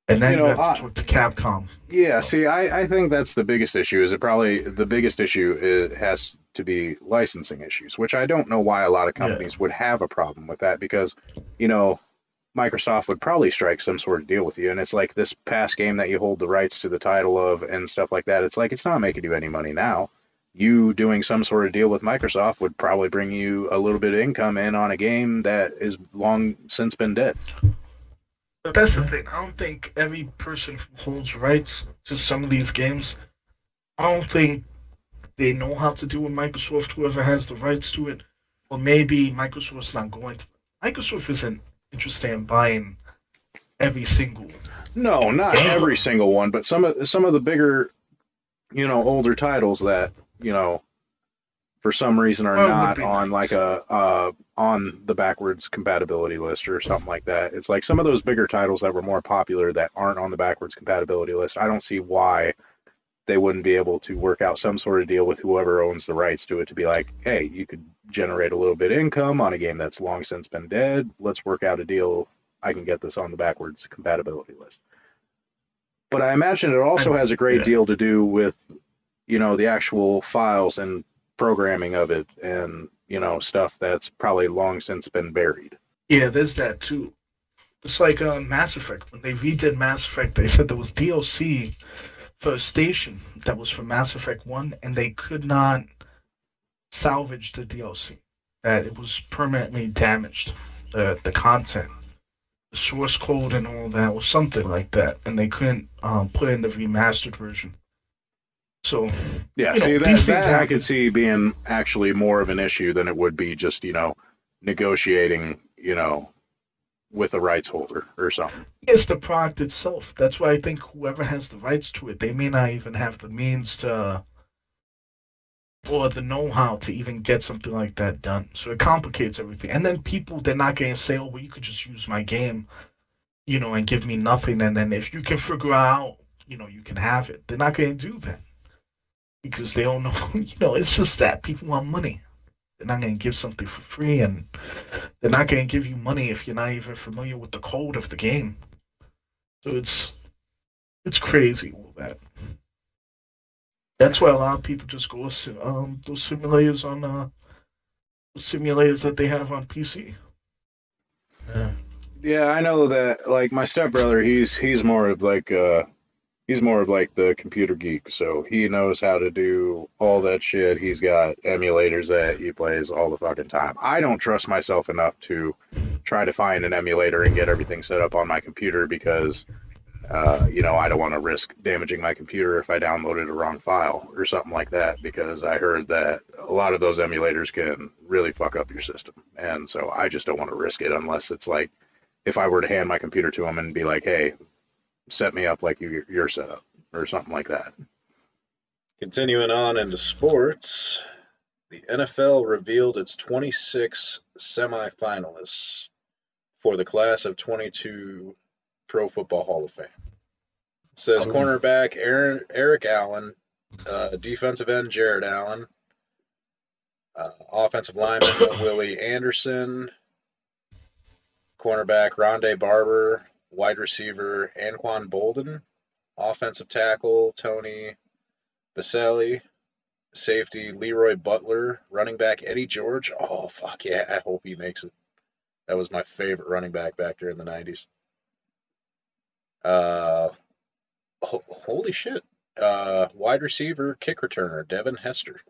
[SPEAKER 2] And then
[SPEAKER 1] You
[SPEAKER 2] you,
[SPEAKER 1] know,
[SPEAKER 2] have to talk to Capcom.
[SPEAKER 1] Yeah, see, I, I think that's the biggest issue. Is it probably the biggest issue is, has to be licensing issues, which I don't know why a lot of
[SPEAKER 2] Yeah.
[SPEAKER 1] companies would have a problem with that because, you know, Microsoft would probably strike some sort of deal with you, and it's like this past game that you hold the rights to the title of and stuff like that. It's like it's not making you any money now. You doing some sort of deal with Microsoft would probably bring you a little bit of income in on a game that is long since been dead.
[SPEAKER 2] But that's the thing. I don't think every person who holds rights to some of these games, I don't think they know how to deal with Microsoft, whoever has the rights to it. Or maybe Microsoft's not going to. Microsoft isn't interested in buying every single.
[SPEAKER 1] No, not
[SPEAKER 2] Yeah.
[SPEAKER 1] every single one, but some of some of the bigger, you know, older titles that you know, for some reason are
[SPEAKER 2] Oh,
[SPEAKER 1] not on
[SPEAKER 2] nice.
[SPEAKER 1] like a uh, on the backwards compatibility list or something like that. It's like some of those bigger titles that were more popular that aren't on the backwards compatibility list. I don't see why they wouldn't be able to work out some sort of deal with whoever owns the rights to it to be like, hey, you could generate a little bit of income on a game that's long since been dead. Let's work out a deal. I can get this on the backwards compatibility list. But I imagine it also has a great
[SPEAKER 2] yeah.
[SPEAKER 1] deal to do with, you know, the actual files and programming of it and, you know, stuff that's probably long since been buried.
[SPEAKER 2] Yeah, there's that too. It's like uh, Mass Effect. When they redid Mass Effect, they said there was DLC a station that was from Mass Effect 1, and they could not salvage the DLC. That it was permanently damaged, the, the content. The source code and all that was something like that, and they couldn't um, put in the remastered version. So,
[SPEAKER 1] Yeah,
[SPEAKER 2] You know,
[SPEAKER 1] see that,
[SPEAKER 2] these things
[SPEAKER 1] that I could see being actually more of an issue than it would be just, you know, negotiating, you know, with a rights holder or something.
[SPEAKER 2] it's the product itself. That's why I think whoever has the rights to it, they may not even have the means to or the know-how to even get something like that done. So it complicates everything. And then people, they're not going to say, "Oh, well, you could just use my game, you know, and give me nothing." And then if you can figure out, you know, you can have it. They're not going to do that because they don't know. (laughs) You know, it's just that people want money. They're not going to give something for free, and they're not going to give you money if you're not even familiar with the code of the game. So it's it's crazy all that. That's why a lot of people just go sim- um those simulators on uh those simulators that they have on PC.
[SPEAKER 3] Yeah.
[SPEAKER 1] Yeah, I know that like my stepbrother, he's he's more of like uh he's more of like the computer geek, so he knows how to do all that shit. He's got emulators that he plays all the fucking time. I don't trust myself enough to try to find an emulator and get everything set up on my computer because uh, you know, I don't want to risk damaging my computer if I downloaded a wrong file or something like that because I heard that a lot of those emulators can really fuck up your system. And so I just don't want to risk it unless it's like if I were to hand my computer to him and be like, "Hey, set me up like you, you're set up," or something like that.
[SPEAKER 5] Continuing on into sports, the NFL revealed its 26 semifinalists for the class of 22 Pro Football Hall of Fame. Says
[SPEAKER 3] Oh.
[SPEAKER 5] cornerback Aaron Eric Allen, uh, defensive end Jared Allen, uh, offensive lineman (coughs) Willie Anderson, cornerback Rondé Barber, wide receiver Anquan Boldin, offensive tackle Tony Boselli, safety Leroy Butler, running back Eddie George. Oh fuck yeah! I hope he makes it. That was my favorite running back back there in the '90s. Uh, ho- holy shit! Uh, wide receiver, kick returner Devin Hester.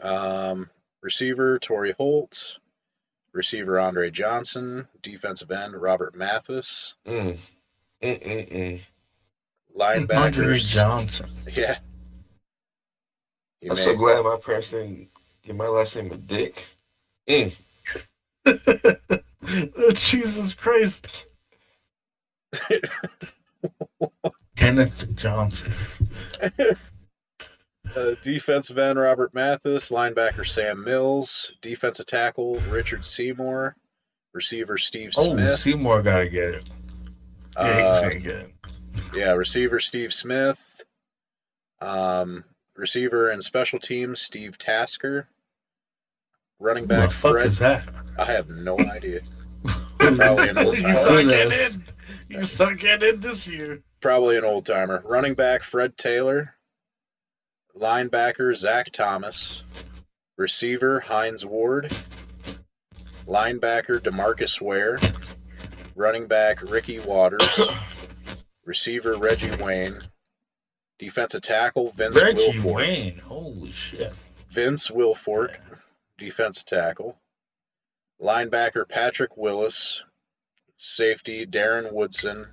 [SPEAKER 5] Um, receiver Torry Holt, receiver Andre Johnson, defensive end Robert Mathis,
[SPEAKER 4] Mm. Mm-mm-mm.
[SPEAKER 2] Andre. Johnson.
[SPEAKER 5] Yeah. He
[SPEAKER 4] I'm so glad my parents didn't give my last name a dick. Mm. (laughs)
[SPEAKER 2] Jesus Christ. (laughs) Kenneth Johnson. (laughs)
[SPEAKER 1] Uh, defensive end Robert Mathis, linebacker Sam Mills, defensive tackle Richard Seymour, receiver Steve
[SPEAKER 3] Oh,
[SPEAKER 1] Smith.
[SPEAKER 3] Seymour gotta get it.
[SPEAKER 2] Yeah, he's
[SPEAKER 1] uh,
[SPEAKER 2] gonna get it.
[SPEAKER 1] yeah, receiver Steve Smith. Um, receiver and special teams Steve Tasker. Running
[SPEAKER 3] Who the
[SPEAKER 1] back
[SPEAKER 3] fuck
[SPEAKER 1] Fred.
[SPEAKER 3] is that?
[SPEAKER 1] I have no (laughs) idea. Probably an old timer.
[SPEAKER 2] not
[SPEAKER 3] Who
[SPEAKER 2] in. He's not getting in this year.
[SPEAKER 1] Probably an old timer. Running back Fred Taylor. Linebacker Zach Thomas. Receiver Hines Ward. Linebacker Demarcus Ware. Running back Ricky Watters. Receiver Reggie Wayne. Defensive tackle Vince
[SPEAKER 3] Reggie
[SPEAKER 1] Wilfork.
[SPEAKER 3] Wayne. Holy shit.
[SPEAKER 1] Vince Wilfork, defensive tackle. Linebacker Patrick Willis. Safety Darren Woodson.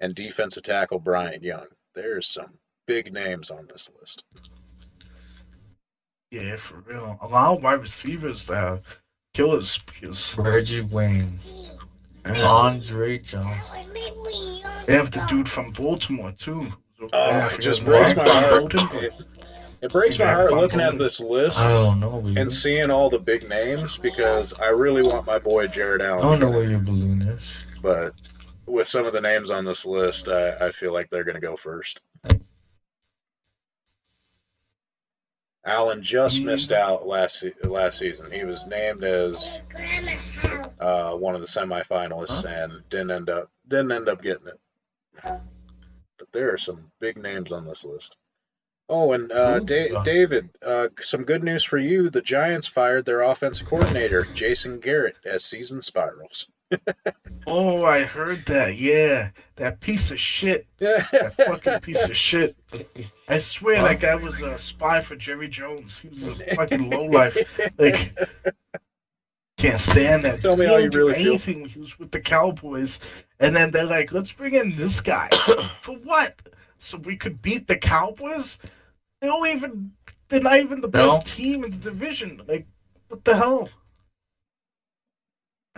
[SPEAKER 1] And defensive tackle Brian Young. There's some big names on this list.
[SPEAKER 2] Yeah, for real. A lot of wide receivers that are killers because
[SPEAKER 3] Reggie Wayne.
[SPEAKER 2] yeah,
[SPEAKER 3] Andre Johnson.
[SPEAKER 2] they have the dude from Baltimore too.
[SPEAKER 1] Oh, it just breaks my heart. It, it breaks my heart looking at this list
[SPEAKER 3] I don't know.
[SPEAKER 1] And seeing all the big names because I really want my boy Jared Allen.
[SPEAKER 3] I
[SPEAKER 1] don't
[SPEAKER 3] know where your balloon is.
[SPEAKER 1] But with some of the names on this list, I, I feel like they're going to go first. Allen just
[SPEAKER 2] Mm.
[SPEAKER 1] missed out last last season. He was named as uh, one of the semifinalists and didn't end up didn't end up getting it. But there are some big names on this list. Oh, and uh, da- David, uh, some good news for you. The Giants fired their offensive coordinator, Jason Garrett, as season spirals.
[SPEAKER 2] Oh, I heard that. Yeah, that piece of shit. (laughs) That fucking piece of shit. I swear that guy was a spy for Jerry Jones. He was a fucking lowlife. Like, can't stand that.
[SPEAKER 1] Tell me
[SPEAKER 2] he
[SPEAKER 1] how you really feel.
[SPEAKER 2] anything he was with the Cowboys, and then they're like, "Let's bring in this guy (coughs) for what? So we could beat the Cowboys? They don't even. They're not even the best team in the division. Like, what the hell?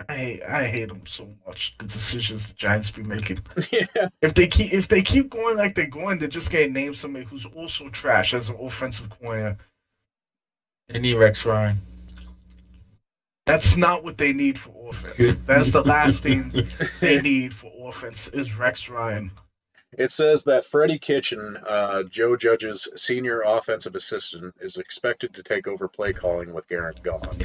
[SPEAKER 2] I I hate them so much. The decisions the Giants be making. (laughs)
[SPEAKER 1] yeah.
[SPEAKER 2] If they keep if they keep going like they're going, they're just gonna name somebody who's also trash as an offensive coordinator.
[SPEAKER 3] They need Rex Ryan.
[SPEAKER 2] That's not what they need for offense. (laughs) That's the last thing they need for offense is Rex Ryan.
[SPEAKER 1] It says that Freddie Kitchen, uh, Joe Judge's senior offensive assistant, is expected to take over play calling with Garrett gone.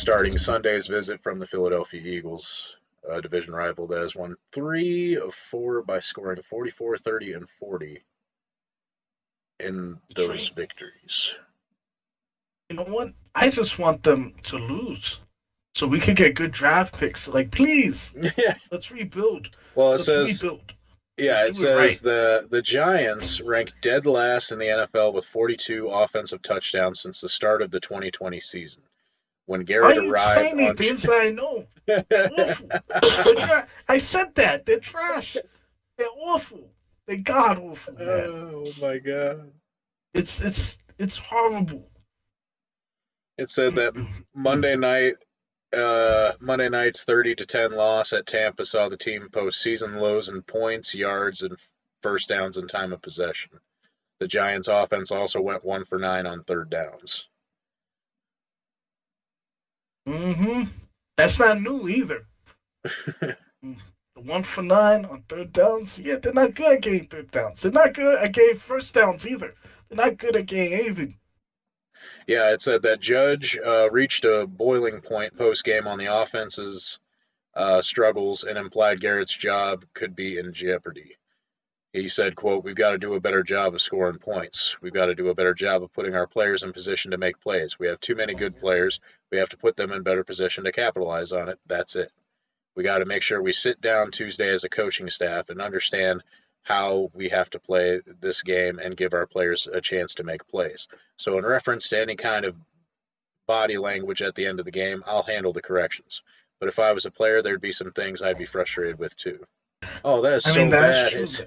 [SPEAKER 1] Starting Sunday's visit from the Philadelphia Eagles, a division rival that has won three of four by scoring 44, 30, and 40 in those victories.
[SPEAKER 2] You know what? I just want them to lose. So we could get good draft picks. Like, please, (laughs)
[SPEAKER 1] Yeah.
[SPEAKER 2] let's rebuild.
[SPEAKER 1] Well, it
[SPEAKER 2] Let's
[SPEAKER 1] says
[SPEAKER 2] rebuild.
[SPEAKER 1] Yeah, it
[SPEAKER 2] Let's do it
[SPEAKER 1] says the the Giants ranked dead last in the NFL with 42 offensive touchdowns since the start of the 2020 season. When
[SPEAKER 2] Why
[SPEAKER 1] Garrett
[SPEAKER 2] you
[SPEAKER 1] arrived
[SPEAKER 2] telling me
[SPEAKER 1] on
[SPEAKER 2] things I know? They're awful. (laughs) They're tra- I said that. They're trash. They're awful. They're god awful, man.
[SPEAKER 1] Oh my god.
[SPEAKER 2] It's it's it's horrible.
[SPEAKER 1] It said that Monday night uh, Monday night's 30 to 10 loss at Tampa saw the team post season lows in points, yards, and first downs and time of possession. The Giants offense also went 1 for 9 on third downs.
[SPEAKER 2] Mm-hmm. That's not new either. (laughs) The one for nine on third downs. Yeah, they're not good at getting third downs. They're not good at getting first downs either. They're not good at getting anything.
[SPEAKER 1] Yeah, it said that Judge uh, reached a boiling point post game on the offense's uh, struggles and implied Garrett's job could be in jeopardy. He said, quote, We've got to do a better job of scoring points. We've got to do a better job of putting our players in position to make plays. We have too many good players. We have to put them in better position to capitalize on it. That's it. We got to make sure we sit down Tuesday as a coaching staff and understand how we have to play this game and give our players a chance to make plays. So, in reference to any kind of body language at the end of the game, I'll handle the corrections. But if I was a player, there'd be some things I'd be frustrated with too. Oh, that is
[SPEAKER 2] I
[SPEAKER 1] so
[SPEAKER 2] mean,
[SPEAKER 1] bad.
[SPEAKER 2] that's
[SPEAKER 1] It's-
[SPEAKER 2] true.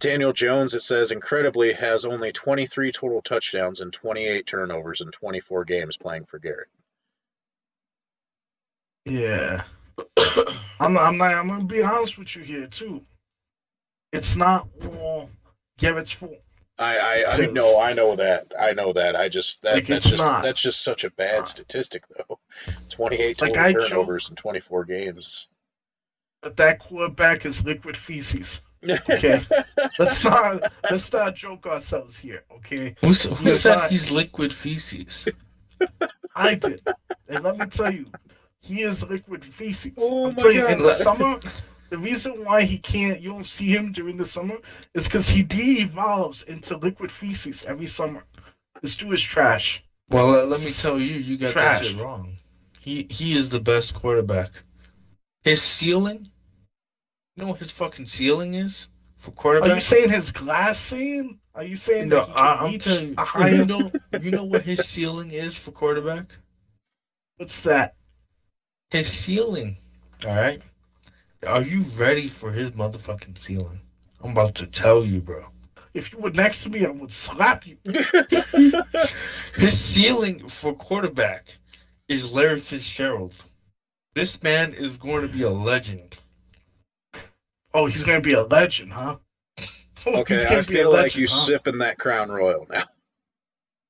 [SPEAKER 1] Daniel Jones, it says, incredibly has only 23 total touchdowns and 28 turnovers in 24 games playing for Garrett.
[SPEAKER 2] Yeah. I'm I'm not I'm gonna be honest with you here too. It's not all Garrett's fault.
[SPEAKER 1] I, I, I know, I know that. I know that. I just that
[SPEAKER 2] Like,
[SPEAKER 1] that's just
[SPEAKER 2] not.
[SPEAKER 1] that's just such a bad statistic though. (laughs) Twenty eight
[SPEAKER 2] Like,
[SPEAKER 1] total
[SPEAKER 2] I joke-
[SPEAKER 1] turnovers in twenty four games.
[SPEAKER 2] But that quarterback is liquid feces. Okay. (laughs) Let's not let's not joke ourselves here, okay?
[SPEAKER 3] Who, who
[SPEAKER 2] You're
[SPEAKER 3] said
[SPEAKER 2] not-
[SPEAKER 3] he's liquid feces? (laughs)
[SPEAKER 2] I did. And let me tell you, he is liquid feces.
[SPEAKER 1] Oh
[SPEAKER 2] I'm
[SPEAKER 1] my
[SPEAKER 2] telling you, in the
[SPEAKER 1] God.
[SPEAKER 2] summer, the reason why he can't, you don't see him during the summer, is because he de-evolves into liquid feces every summer. This dude is trash.
[SPEAKER 3] Well, uh, let me tell you, you got
[SPEAKER 2] Trash.
[SPEAKER 3] that shit wrong. He he is the best quarterback. His ceiling, you know what his fucking ceiling is for quarterback.
[SPEAKER 2] Are you saying his glass ceiling? Are you saying
[SPEAKER 3] No,
[SPEAKER 2] that he can
[SPEAKER 3] I, I'm
[SPEAKER 2] reach
[SPEAKER 3] telling you,
[SPEAKER 2] a higher?
[SPEAKER 3] you know, you know what his ceiling is for quarterback?
[SPEAKER 2] What's that?
[SPEAKER 3] His ceiling. All right. Are you ready for his motherfucking ceiling? I'm about to tell you, bro.
[SPEAKER 2] If you were next to me, I would slap you. (laughs)
[SPEAKER 3] His ceiling for quarterback is Larry Fitzgerald. This man is going to be a legend.
[SPEAKER 2] Oh, he's gonna be a legend, huh? Oh,
[SPEAKER 1] okay,
[SPEAKER 2] he's
[SPEAKER 1] I
[SPEAKER 2] gonna a
[SPEAKER 1] feel like
[SPEAKER 2] legend,
[SPEAKER 1] you
[SPEAKER 2] huh?
[SPEAKER 1] sipping that Crown Royal now.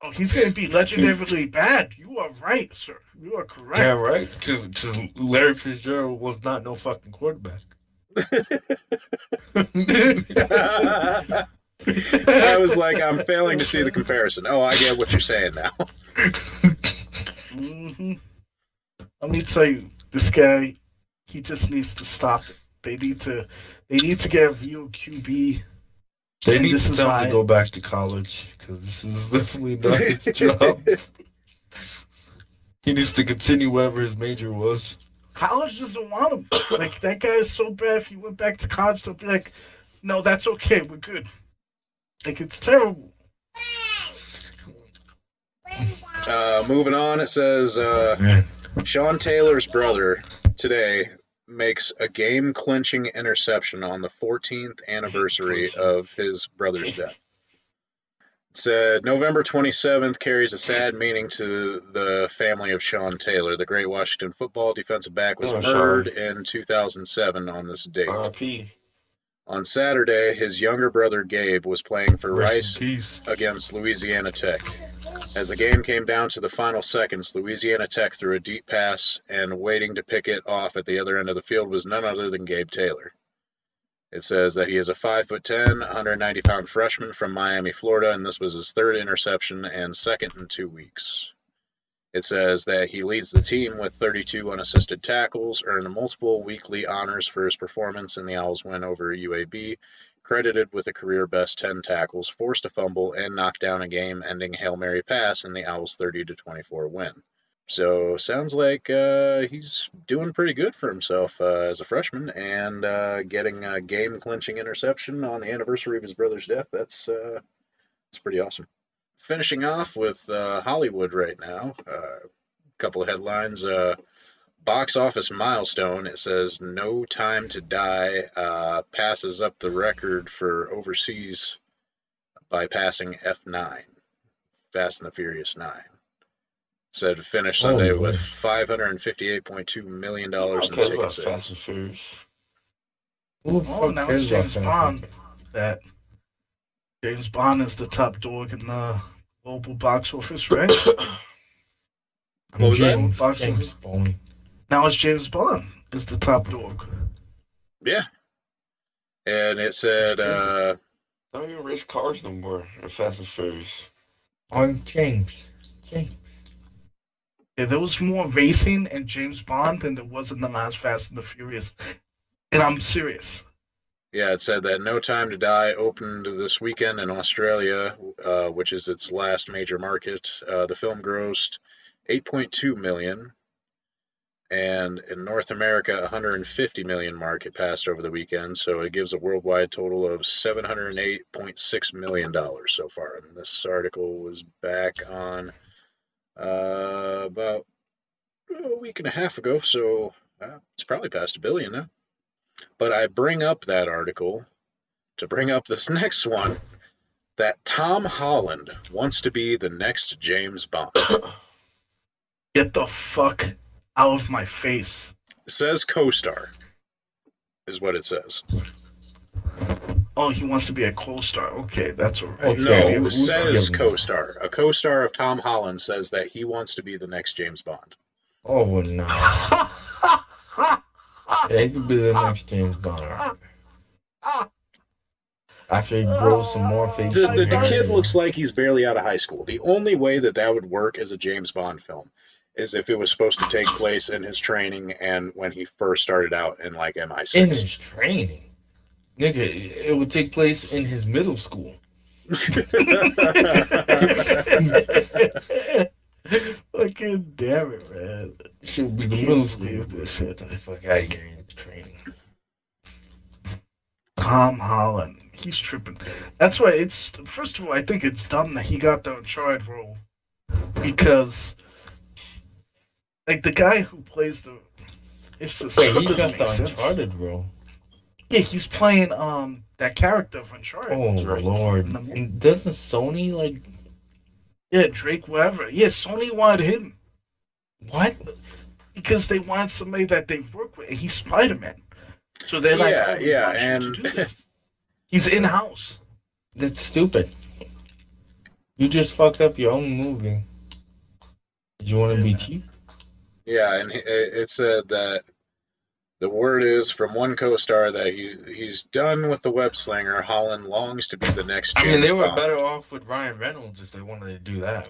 [SPEAKER 2] Oh, he's gonna be legendarily bad. You are right, sir. You are correct.
[SPEAKER 3] Yeah, right. Because Larry Fitzgerald was not no fucking quarterback. (laughs)
[SPEAKER 1] I was like, I'm failing to see the comparison. Oh, I get what you're saying now.
[SPEAKER 2] hmm Let me tell you, this guy, he just needs to stop it. They need to, they need to get a real QB.
[SPEAKER 3] They need
[SPEAKER 2] this
[SPEAKER 3] to
[SPEAKER 2] is
[SPEAKER 3] tell
[SPEAKER 2] why-
[SPEAKER 3] to go back to college because this is (laughs) definitely not his (laughs) job. He needs to continue whatever his major was.
[SPEAKER 2] College doesn't want him. Like that guy is so bad. If he went back to college, they'll be like, "No, that's okay. We're good." Like it's terrible.
[SPEAKER 1] Uh, moving on, it says uh, Sean Taylor's brother today makes a game clinching interception on the 14th anniversary of his brother's death. It said November 27th carries a sad meaning to the family of Sean Taylor. The great Washington football defensive back was
[SPEAKER 4] Oh,
[SPEAKER 1] murdered in 2007 on this date.
[SPEAKER 4] R.I.P.
[SPEAKER 1] On Saturday, his younger brother Gabe was playing for
[SPEAKER 3] Rest
[SPEAKER 1] Rice against Louisiana Tech. As the game came down to the final seconds, Louisiana Tech threw a deep pass, and waiting to pick it off at the other end of the field was none other than Gabe Taylor. It says that he is a 5'10, 190 pound freshman from Miami, Florida, and this was his third interception and second in two weeks. It says that he leads the team with 32 unassisted tackles, earned multiple weekly honors for his performance in the Owls' win over UAB, credited with a career best 10 tackles, forced a fumble, and knocked down a game ending Hail Mary pass in the Owls' 30 24 win. So, sounds like uh, he's doing pretty good for himself uh, as a freshman and uh, getting a game clinching interception on the anniversary of his brother's death. That's, uh, that's pretty awesome. Finishing off with uh, Hollywood right now, a uh, couple of headlines. Uh, box office milestone. It says No Time to Die uh, passes up the record for overseas by passing F9, Fast and the Furious 9. Said finished
[SPEAKER 3] Oh,
[SPEAKER 1] Sunday
[SPEAKER 3] boy.
[SPEAKER 1] with $558.2 million
[SPEAKER 4] Who
[SPEAKER 1] in
[SPEAKER 4] cares
[SPEAKER 1] ticket
[SPEAKER 4] about
[SPEAKER 1] sales.
[SPEAKER 4] Fast and Furious?
[SPEAKER 3] Who the
[SPEAKER 2] Oh, now it's James? Bond. That James Bond is the top dog in the global box office, right?
[SPEAKER 1] What was that?
[SPEAKER 2] Box
[SPEAKER 3] James? Bond.
[SPEAKER 2] now it's James Bond is the top dog.
[SPEAKER 1] Yeah. And it said, uh,
[SPEAKER 4] I don't even race cars no more in Fast and Furious.
[SPEAKER 3] I'm James. James.
[SPEAKER 2] Yeah, there was more racing in James Bond than there was in the last Fast and the Furious. And I'm serious.
[SPEAKER 1] Yeah, it said that No Time to Die opened this weekend in Australia, uh, which is its last major market. Uh, the film grossed 8.2 million, and in North America, 150 million market passed over the weekend. So it gives a worldwide total of 708.6 million dollars so far. And this article was back on uh, about a week and a half ago, so uh, it's probably past a billion now. But I bring up that article to bring up this next one that Tom Holland wants to be the next James Bond. (coughs)
[SPEAKER 2] Get the fuck out of my face.
[SPEAKER 1] It says co star, is what it says.
[SPEAKER 2] Oh, he wants to be a co-star. Okay, that's all right.
[SPEAKER 3] Oh, okay.
[SPEAKER 1] No,
[SPEAKER 3] Yeah,
[SPEAKER 1] it says co-star. A co-star of Tom Holland says that he wants to be the next James Bond.
[SPEAKER 3] Oh no. (laughs) He could be the next James Bond. After he grows some more face.
[SPEAKER 1] The, the, the kid looks like he's barely out of high school. The only way that that would work as a James Bond film is if it was supposed to take place in his training and when he first started out in like MI6.
[SPEAKER 3] in his training. Nigga, it would take place in his middle school. (laughs) (laughs)
[SPEAKER 2] Fucking damn it, man.
[SPEAKER 3] Should be the
[SPEAKER 2] Can't
[SPEAKER 3] middle school.
[SPEAKER 2] this shit.
[SPEAKER 3] Get the fuck out of here in training.
[SPEAKER 2] Tom Holland. He's tripping. That's why it's first of all, I think it's dumb that he got the Uncharted role. Because like the guy who plays the it's just
[SPEAKER 3] Wait, he got the
[SPEAKER 2] make sense.
[SPEAKER 3] Uncharted role.
[SPEAKER 2] Yeah, he's playing um that character of Uncharted.
[SPEAKER 3] Oh
[SPEAKER 2] Drake.
[SPEAKER 3] lord!
[SPEAKER 2] The
[SPEAKER 3] doesn't Sony like
[SPEAKER 2] Yeah, Drake, whatever. Yeah, Sony wanted him
[SPEAKER 3] what?
[SPEAKER 2] because they wanted somebody that they work with. He's Spider Man. So they're like,
[SPEAKER 1] Yeah,
[SPEAKER 2] oh,
[SPEAKER 1] yeah,
[SPEAKER 2] want you to
[SPEAKER 1] and-
[SPEAKER 2] he's (laughs) in house.
[SPEAKER 3] That's stupid. You just fucked up your own movie. Did you want to be cheap?
[SPEAKER 1] Yeah, and it it said that the word is from one co-star that he's he's done with the web slinger. Holland longs to be the next James I
[SPEAKER 3] mean, they were
[SPEAKER 1] Bond.
[SPEAKER 3] better off with Ryan Reynolds if they wanted to do that.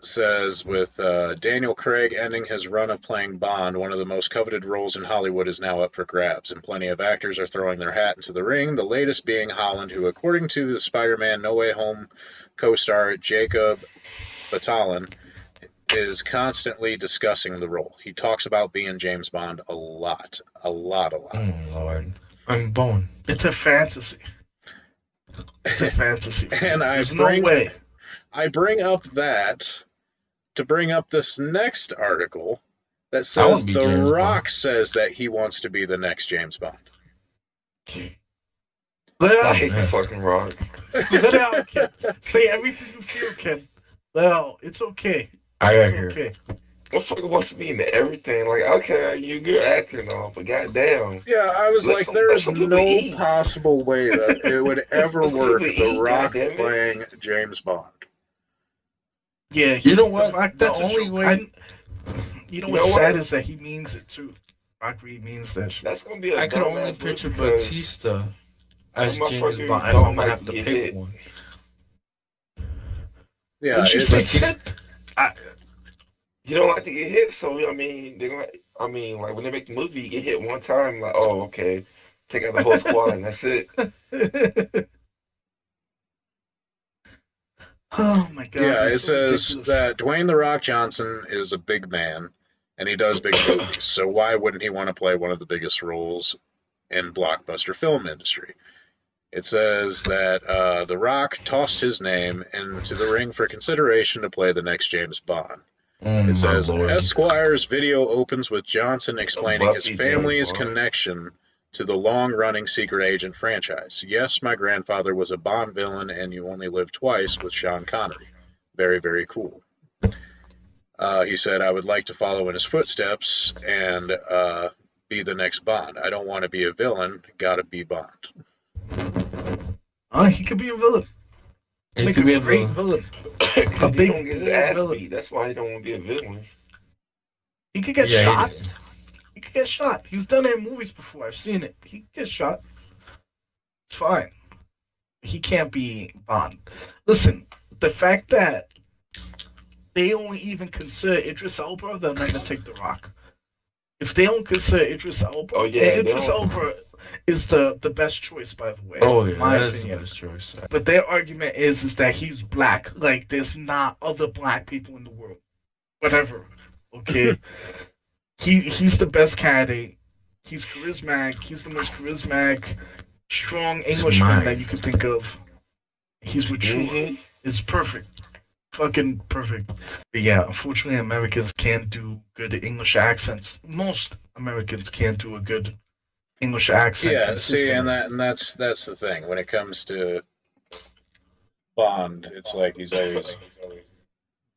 [SPEAKER 1] Says with uh, Daniel Craig ending his run of playing Bond, one of the most coveted roles in Hollywood is now up for grabs, and plenty of actors are throwing their hat into the ring. The latest being Holland, who, according to the Spider-Man No Way Home co-star Jacob Batalon, is constantly discussing the role. He talks about being James Bond a lot, a lot, a lot.
[SPEAKER 3] Oh lord, I'm bone.
[SPEAKER 2] It's a fantasy. It's a (laughs) fantasy.
[SPEAKER 1] And I
[SPEAKER 2] There's
[SPEAKER 1] bring-
[SPEAKER 2] no way.
[SPEAKER 1] I bring up that to bring up this next article that says The
[SPEAKER 3] James
[SPEAKER 1] Rock
[SPEAKER 3] Bond.
[SPEAKER 1] says that he wants to be the next James Bond.
[SPEAKER 2] Let
[SPEAKER 4] I
[SPEAKER 2] out.
[SPEAKER 4] Oh, hate the fucking rock.
[SPEAKER 2] Let out, kid. Say everything you feel, kid. Well. It's okay.
[SPEAKER 3] I got
[SPEAKER 2] It's
[SPEAKER 3] here.
[SPEAKER 2] okay.
[SPEAKER 4] Motherfucker wants to be in everything. Like, okay, you're a good actor and all, but goddamn.
[SPEAKER 1] Yeah, I was like,
[SPEAKER 4] some-
[SPEAKER 1] there
[SPEAKER 4] let
[SPEAKER 1] is
[SPEAKER 4] some people
[SPEAKER 1] no possible way that it would (laughs) ever work. The
[SPEAKER 4] eat,
[SPEAKER 1] Rock playing James Bond.
[SPEAKER 2] Yeah,
[SPEAKER 3] You know what?
[SPEAKER 2] The, fact,
[SPEAKER 3] The
[SPEAKER 2] that's a
[SPEAKER 3] only
[SPEAKER 2] joke.
[SPEAKER 3] way-
[SPEAKER 2] I- you know
[SPEAKER 4] You
[SPEAKER 2] what's
[SPEAKER 4] know
[SPEAKER 2] sad
[SPEAKER 4] what?
[SPEAKER 2] is that he means it too. Rock Reed means that shit.
[SPEAKER 4] That's gonna be a
[SPEAKER 3] I could only picture Batista as James Bond
[SPEAKER 4] don't
[SPEAKER 3] I'm gonna have
[SPEAKER 4] to
[SPEAKER 3] to pick
[SPEAKER 4] hit.
[SPEAKER 3] one.
[SPEAKER 1] Yeah,
[SPEAKER 2] Didn't you
[SPEAKER 1] it's,
[SPEAKER 2] say
[SPEAKER 3] Batista-
[SPEAKER 2] kid?
[SPEAKER 3] I,
[SPEAKER 4] you don't like to get hit. So I mean, they're gonna. I mean, like when they make the movie, you get hit one time. Like, oh, okay, take out the whole squad and that's it. (laughs)
[SPEAKER 2] oh my god.
[SPEAKER 1] yeah, it
[SPEAKER 2] so
[SPEAKER 1] says
[SPEAKER 2] ridiculous.
[SPEAKER 1] that Dwayne the Rock Johnson is a big man and he does big movies. So why wouldn't he want to play one of the biggest roles in blockbuster film industry? It says that uh, The Rock tossed his name into the ring for consideration to play the next James Bond.
[SPEAKER 3] oh
[SPEAKER 1] It says
[SPEAKER 3] lord.
[SPEAKER 1] Esquire's video opens with Johnson explaining his family's connection to the long-running secret agent franchise. Yes, my grandfather was a Bond villain, and you only live twice with Sean Connery. Very, very cool. Uh, he said, "I would like to follow in his footsteps and uh, be the next Bond. I don't want to be a villain. Got to be Bond."
[SPEAKER 2] Uh, he could be a villain.
[SPEAKER 3] It
[SPEAKER 2] Make
[SPEAKER 3] could be a
[SPEAKER 2] great
[SPEAKER 3] villain.
[SPEAKER 2] villain. (coughs)
[SPEAKER 4] Because he
[SPEAKER 2] big
[SPEAKER 4] don't get his ass
[SPEAKER 2] villain.
[SPEAKER 4] beat. That's why he don't want to be a villain.
[SPEAKER 2] He could get
[SPEAKER 3] Yeah,
[SPEAKER 2] shot.
[SPEAKER 3] did.
[SPEAKER 2] He could get shot. He's done it in movies before. I've seen it. He could get shot. It's fine. He can't be Bond. Listen, the fact that they don't even consider Idris Elba, they'll never take The Rock. If they don't consider Idris Elba,
[SPEAKER 4] Oh, yeah,
[SPEAKER 2] Idris. Elba is the, the best choice, by the way.
[SPEAKER 3] Oh yeah,
[SPEAKER 2] my
[SPEAKER 3] that is the best choice.
[SPEAKER 2] But their argument is is that he's black. Like there's not other black people in the world. Whatever. Okay. (laughs) he he's the best candidate. He's charismatic. He's the most charismatic, strong Englishman that you could think of. He's mature.
[SPEAKER 4] Mhm.
[SPEAKER 2] It's perfect. Fucking perfect. But yeah, unfortunately Americans can't do good English accents. Most Americans can't do a good English accent.
[SPEAKER 1] Yeah, see, and that and that's that's the thing when it comes to Bond. It's like he's always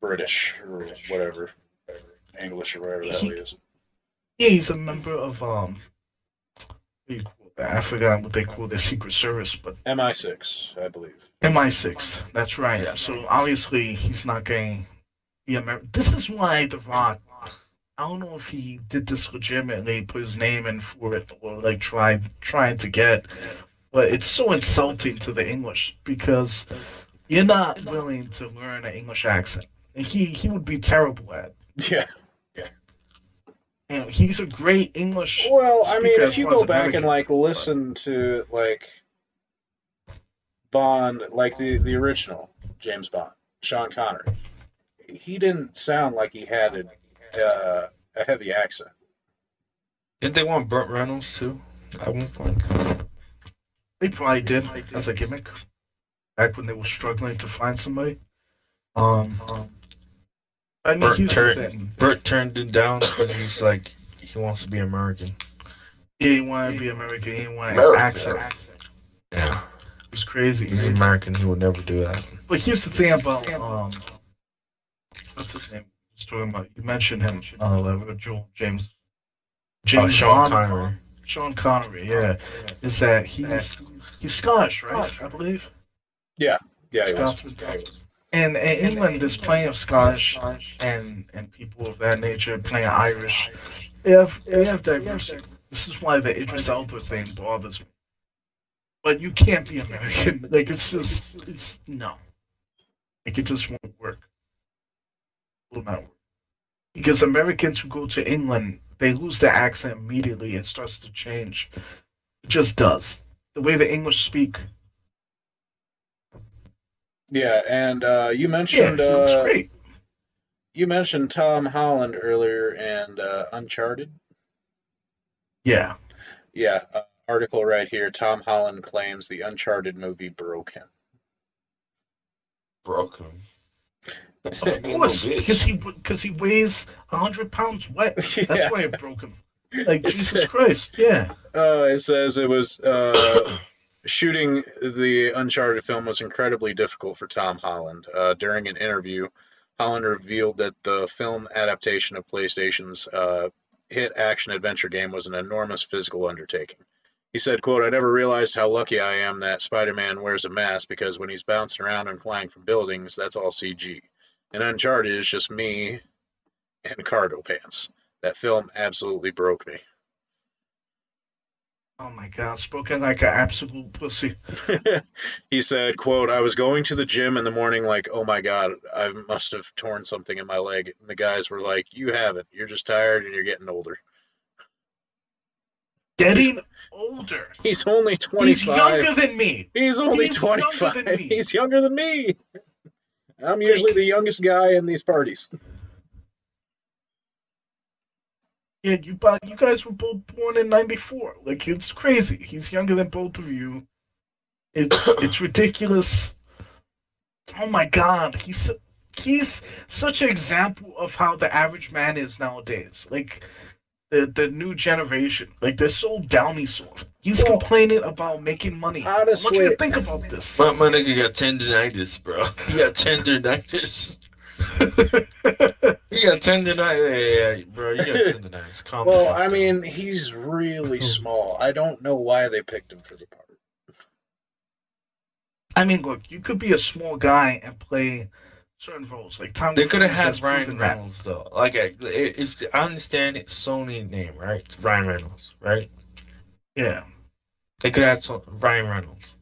[SPEAKER 1] British or whatever, English or whatever hell he is.
[SPEAKER 2] Yeah, he's a member of um, what do you call I forgot what they call their Secret Service, but
[SPEAKER 1] MI6, I believe.
[SPEAKER 2] MI6. That's right.
[SPEAKER 3] Yeah.
[SPEAKER 2] So obviously he's not getting the Amer- This is why The Rock. I don't know if he did this legitimately, put his name in for it, or like tried trying to get, but it's so insulting to the English because you're not willing to learn an English accent, and he he would be terrible at. it.
[SPEAKER 1] Yeah.
[SPEAKER 2] You know, he's a great English.
[SPEAKER 1] Well, I mean, if you go back
[SPEAKER 2] American,
[SPEAKER 1] and like listen to like Bond, like the the original James Bond, Sean Connery, he didn't sound like he had a, uh, a heavy accent.
[SPEAKER 3] Didn't they want Burt Reynolds too? At one point.
[SPEAKER 2] They probably did as a gimmick back when they were struggling to find somebody. Um, I mean,
[SPEAKER 3] Burt,
[SPEAKER 2] here's the.
[SPEAKER 3] Burt turned it down because he's like he wants to be American.
[SPEAKER 2] He didn't want to be American. He didn't want an
[SPEAKER 4] American.
[SPEAKER 2] accent.
[SPEAKER 3] Yeah,
[SPEAKER 2] It was crazy.
[SPEAKER 3] he's American. He would never do that.
[SPEAKER 2] But here's the thing about um, what's his name? Talking about you mentioned him, uh, Joel James.
[SPEAKER 3] Oh,
[SPEAKER 2] James
[SPEAKER 3] Sean
[SPEAKER 2] Bond?
[SPEAKER 3] Connery.
[SPEAKER 2] Sean Connery, yeah, is that he's he's Scottish, right? I believe.
[SPEAKER 1] Yeah, he was.
[SPEAKER 2] Scotsman. And in England, there's plenty of Scottish and and people of that nature, playing Irish. They have they have diversity. This is why the Idris Elba thing bothers me. But you can't be American. (laughs) Like it's just it's no. Like it just won't work. Will not work. Because Americans who go to England, they lose their accent immediately. It starts to change. It just does. The way the English speak.
[SPEAKER 1] Yeah, and uh, you mentioned
[SPEAKER 2] he looks
[SPEAKER 1] uh,
[SPEAKER 2] great.
[SPEAKER 1] you mentioned Tom Holland earlier and uh, Uncharted.
[SPEAKER 2] Yeah.
[SPEAKER 1] Yeah, uh, article right here. Tom Holland claims the Uncharted movie broke him.
[SPEAKER 3] Broke him.
[SPEAKER 2] Of course, because he because he weighs hundred pounds wet. (laughs) That's
[SPEAKER 1] yeah.
[SPEAKER 2] why it broke him. (laughs) Like
[SPEAKER 1] It's-
[SPEAKER 2] Jesus Christ, yeah.
[SPEAKER 1] Uh, it says it was uh, (coughs) shooting the Uncharted film was incredibly difficult for Tom Holland. Uh, during an interview, Holland revealed that the film adaptation of PlayStation's uh, hit action adventure game was an enormous physical undertaking. He said, quote, I never realized how lucky I am that Spider-Man wears a mask because when he's bouncing around and flying from buildings, that's all CG. And Uncharted is just me and cargo pants. That film absolutely broke me.
[SPEAKER 2] Oh my God, spoken like an absolute pussy. (laughs)
[SPEAKER 1] he said, quote, I was going to the gym in the morning like, oh my God, I must have torn something in my leg. And the guys were like, you haven't. You're just tired and you're getting older.
[SPEAKER 2] Getting older.
[SPEAKER 1] He's only
[SPEAKER 2] twenty
[SPEAKER 1] five.
[SPEAKER 2] He's younger than me.
[SPEAKER 1] He's only 25. He's younger than me. I'm usually the youngest guy in these parties.
[SPEAKER 2] Yeah, you you guys were both born in '94. Like it's crazy. He's younger than both of you. It's (coughs) it's ridiculous. Oh my God, he's he's such an example of how the average man is nowadays. Like the the new generation, like they're so downy soft. He's
[SPEAKER 1] Well,
[SPEAKER 2] complaining about making money. Honestly, I want you to think about this.
[SPEAKER 3] My, my nigga got tendonitis, bro. (laughs) He got tendonitis. (laughs) He got tendonitis. Yeah, yeah, bro. You got tendonitis. Calm
[SPEAKER 1] well,
[SPEAKER 3] down.
[SPEAKER 1] I mean, he's really hmm. small. I don't know why they picked him for the part.
[SPEAKER 2] I mean, look, you could be a small guy and play certain roles. Like Tom
[SPEAKER 3] They could have had Ryan
[SPEAKER 2] proven that.
[SPEAKER 3] Reynolds though. Like, if I understand it's Sony name, right? It's Ryan Reynolds, right?
[SPEAKER 2] Yeah.
[SPEAKER 3] They could have had Ryan Reynolds.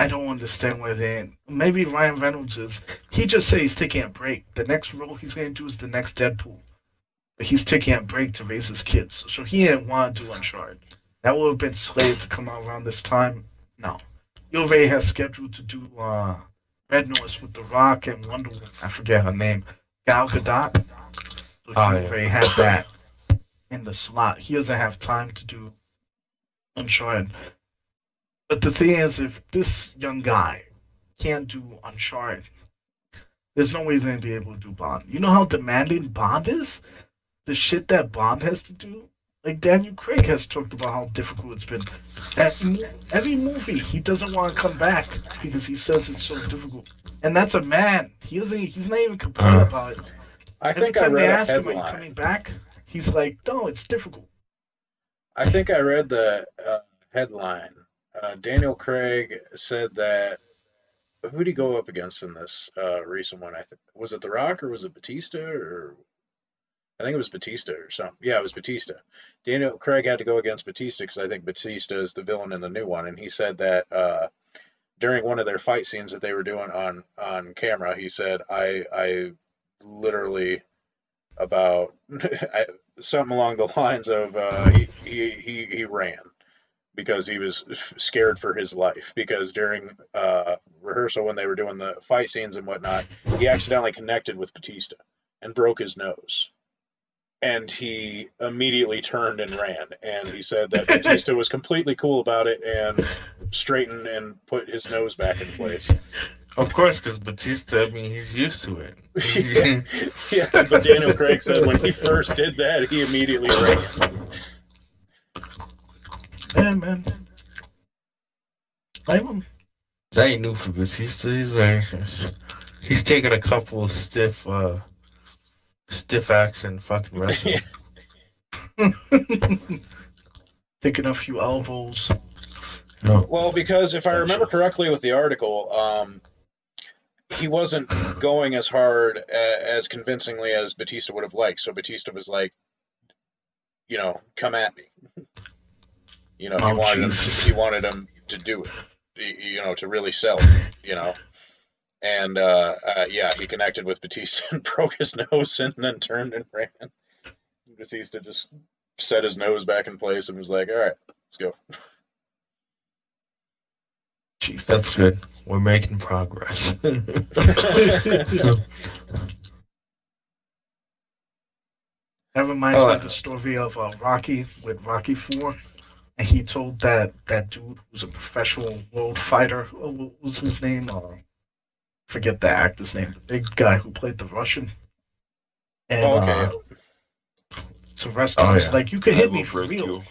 [SPEAKER 2] I don't understand why they. Maybe Ryan Reynolds is. He just said he's taking a break. The next role he's going to do is the next Deadpool. But he's taking a break to raise his kids. So he didn't want to do Uncharted. That would have been slated to come out around this time. No. He already has scheduled to do uh, Red Notice with The Rock and Wonder Woman. I forget her name. Gal Gadot. So he
[SPEAKER 3] Oh, yeah.
[SPEAKER 2] already had that in the slot. He doesn't have time to do Uncharted. But the thing is, if this young guy can't do Uncharted, there's no way he's gonna be able to do Bond. You know how demanding Bond is? The shit that Bond has to do? Like Daniel Craig has talked about how difficult it's been. Every, every movie, he doesn't want to come back because he says it's so difficult. And that's a man. He doesn't. He's not even complaining
[SPEAKER 3] Uh.
[SPEAKER 2] about it.
[SPEAKER 1] I
[SPEAKER 2] Every
[SPEAKER 1] think I
[SPEAKER 2] time they
[SPEAKER 1] read a
[SPEAKER 2] ask him, "Are you coming back?" He's like, "No, it's difficult."
[SPEAKER 1] I think I read the uh, headline. Uh, Daniel Craig said that who did he go up against in this uh, recent one? I think was it The Rock or was it Batista or I think it was Batista or something. Yeah, it was Batista. Daniel Craig had to go against Batista because I think Batista is the villain in the new one, and he said that uh, during one of their fight scenes that they were doing on on camera, he said, "I I literally about (laughs) I, something along the lines of uh, he, he he he ran." Because he was scared for his life. Because during uh, rehearsal, when they were doing the fight scenes and whatnot, he accidentally connected with Batista and broke his nose and he immediately turned and ran. And he said that Batista was completely cool about it and straightened and put his nose back in place.
[SPEAKER 3] Of course, because Batista, I mean, he's used to it. (laughs)
[SPEAKER 1] yeah. yeah, but Daniel Craig said when he first did that, he immediately ran.
[SPEAKER 2] Yeah, man. Blame him.
[SPEAKER 3] That ain't new for Batista. He's like, he's taking a couple of stiff, uh, stiff acts and fucking (laughs) wrestling.
[SPEAKER 2] Taking (laughs) a few elbows.
[SPEAKER 3] no.
[SPEAKER 1] Well, because if I remember correctly with the article, um, he wasn't going as hard a- as convincingly as Batista would have liked. So Batista was like, you know, come at me. You know, he
[SPEAKER 2] Oh,
[SPEAKER 1] wanted him.
[SPEAKER 2] Jesus.
[SPEAKER 1] He wanted him to do it. You know, to really sell it. You know, and uh, uh, yeah, he connected with Batista and (laughs) broke his nose, and then turned and ran. Batista just set his nose back in place and was like, "All right, let's go."
[SPEAKER 2] Jesus.
[SPEAKER 3] That's good. We're making progress. (laughs)
[SPEAKER 2] That reminds
[SPEAKER 3] Oh,
[SPEAKER 2] me of the story of uh, Rocky with Rocky Four, and he told that that dude who's a professional world fighter. oh, What was his name? Uh, forget the actor's name. The big guy who played the Russian. And
[SPEAKER 1] Oh, okay.
[SPEAKER 2] uh, Sylvester
[SPEAKER 3] Oh,
[SPEAKER 2] was
[SPEAKER 3] yeah.
[SPEAKER 2] like, "You can hit me for real."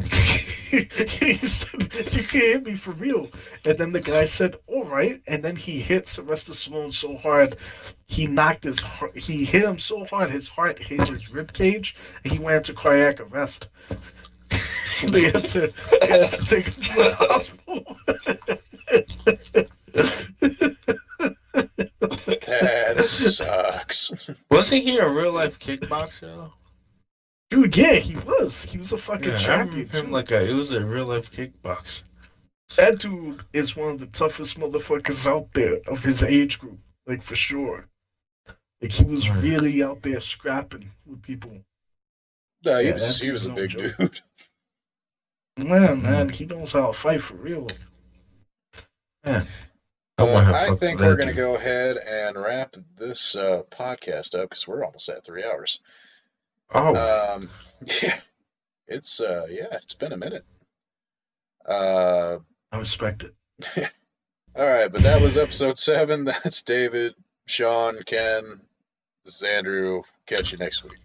[SPEAKER 2] (laughs) he said, "You can hit me for real," and then the guy said, "All right," and then he hit Sylvester Stallone so hard, he knocked his heart, he hit him so hard his heart hit his rib cage, and he went into cardiac arrest. (laughs) they had to, they had to take him to the hospital. (laughs)
[SPEAKER 1] That sucks.
[SPEAKER 3] Wasn't he a real life kickboxer?
[SPEAKER 2] Dude, yeah, he was. He was a fucking
[SPEAKER 3] Yeah, I
[SPEAKER 2] champion.
[SPEAKER 3] remember him like a, it was a real life kickboxer.
[SPEAKER 2] That dude is one of the toughest motherfuckers out there of his age group, like for sure. Like he was really out there scrapping with people.
[SPEAKER 1] No, he
[SPEAKER 2] Yeah,
[SPEAKER 1] was he was a big
[SPEAKER 2] joke.
[SPEAKER 1] dude. (laughs)
[SPEAKER 2] Man, mm-hmm. man, he knows how to fight for real.
[SPEAKER 3] I
[SPEAKER 1] Well, I think we're going to go ahead and wrap this uh, podcast up because we're almost at three hours.
[SPEAKER 3] Oh,
[SPEAKER 1] Um, (laughs) yeah, it's uh, yeah, it's been a minute. Uh,
[SPEAKER 2] I respect it. (laughs)
[SPEAKER 1] all right, but that was episode seven. (laughs) That's David, Sean, Ken, this is Andrew. Catch you next week.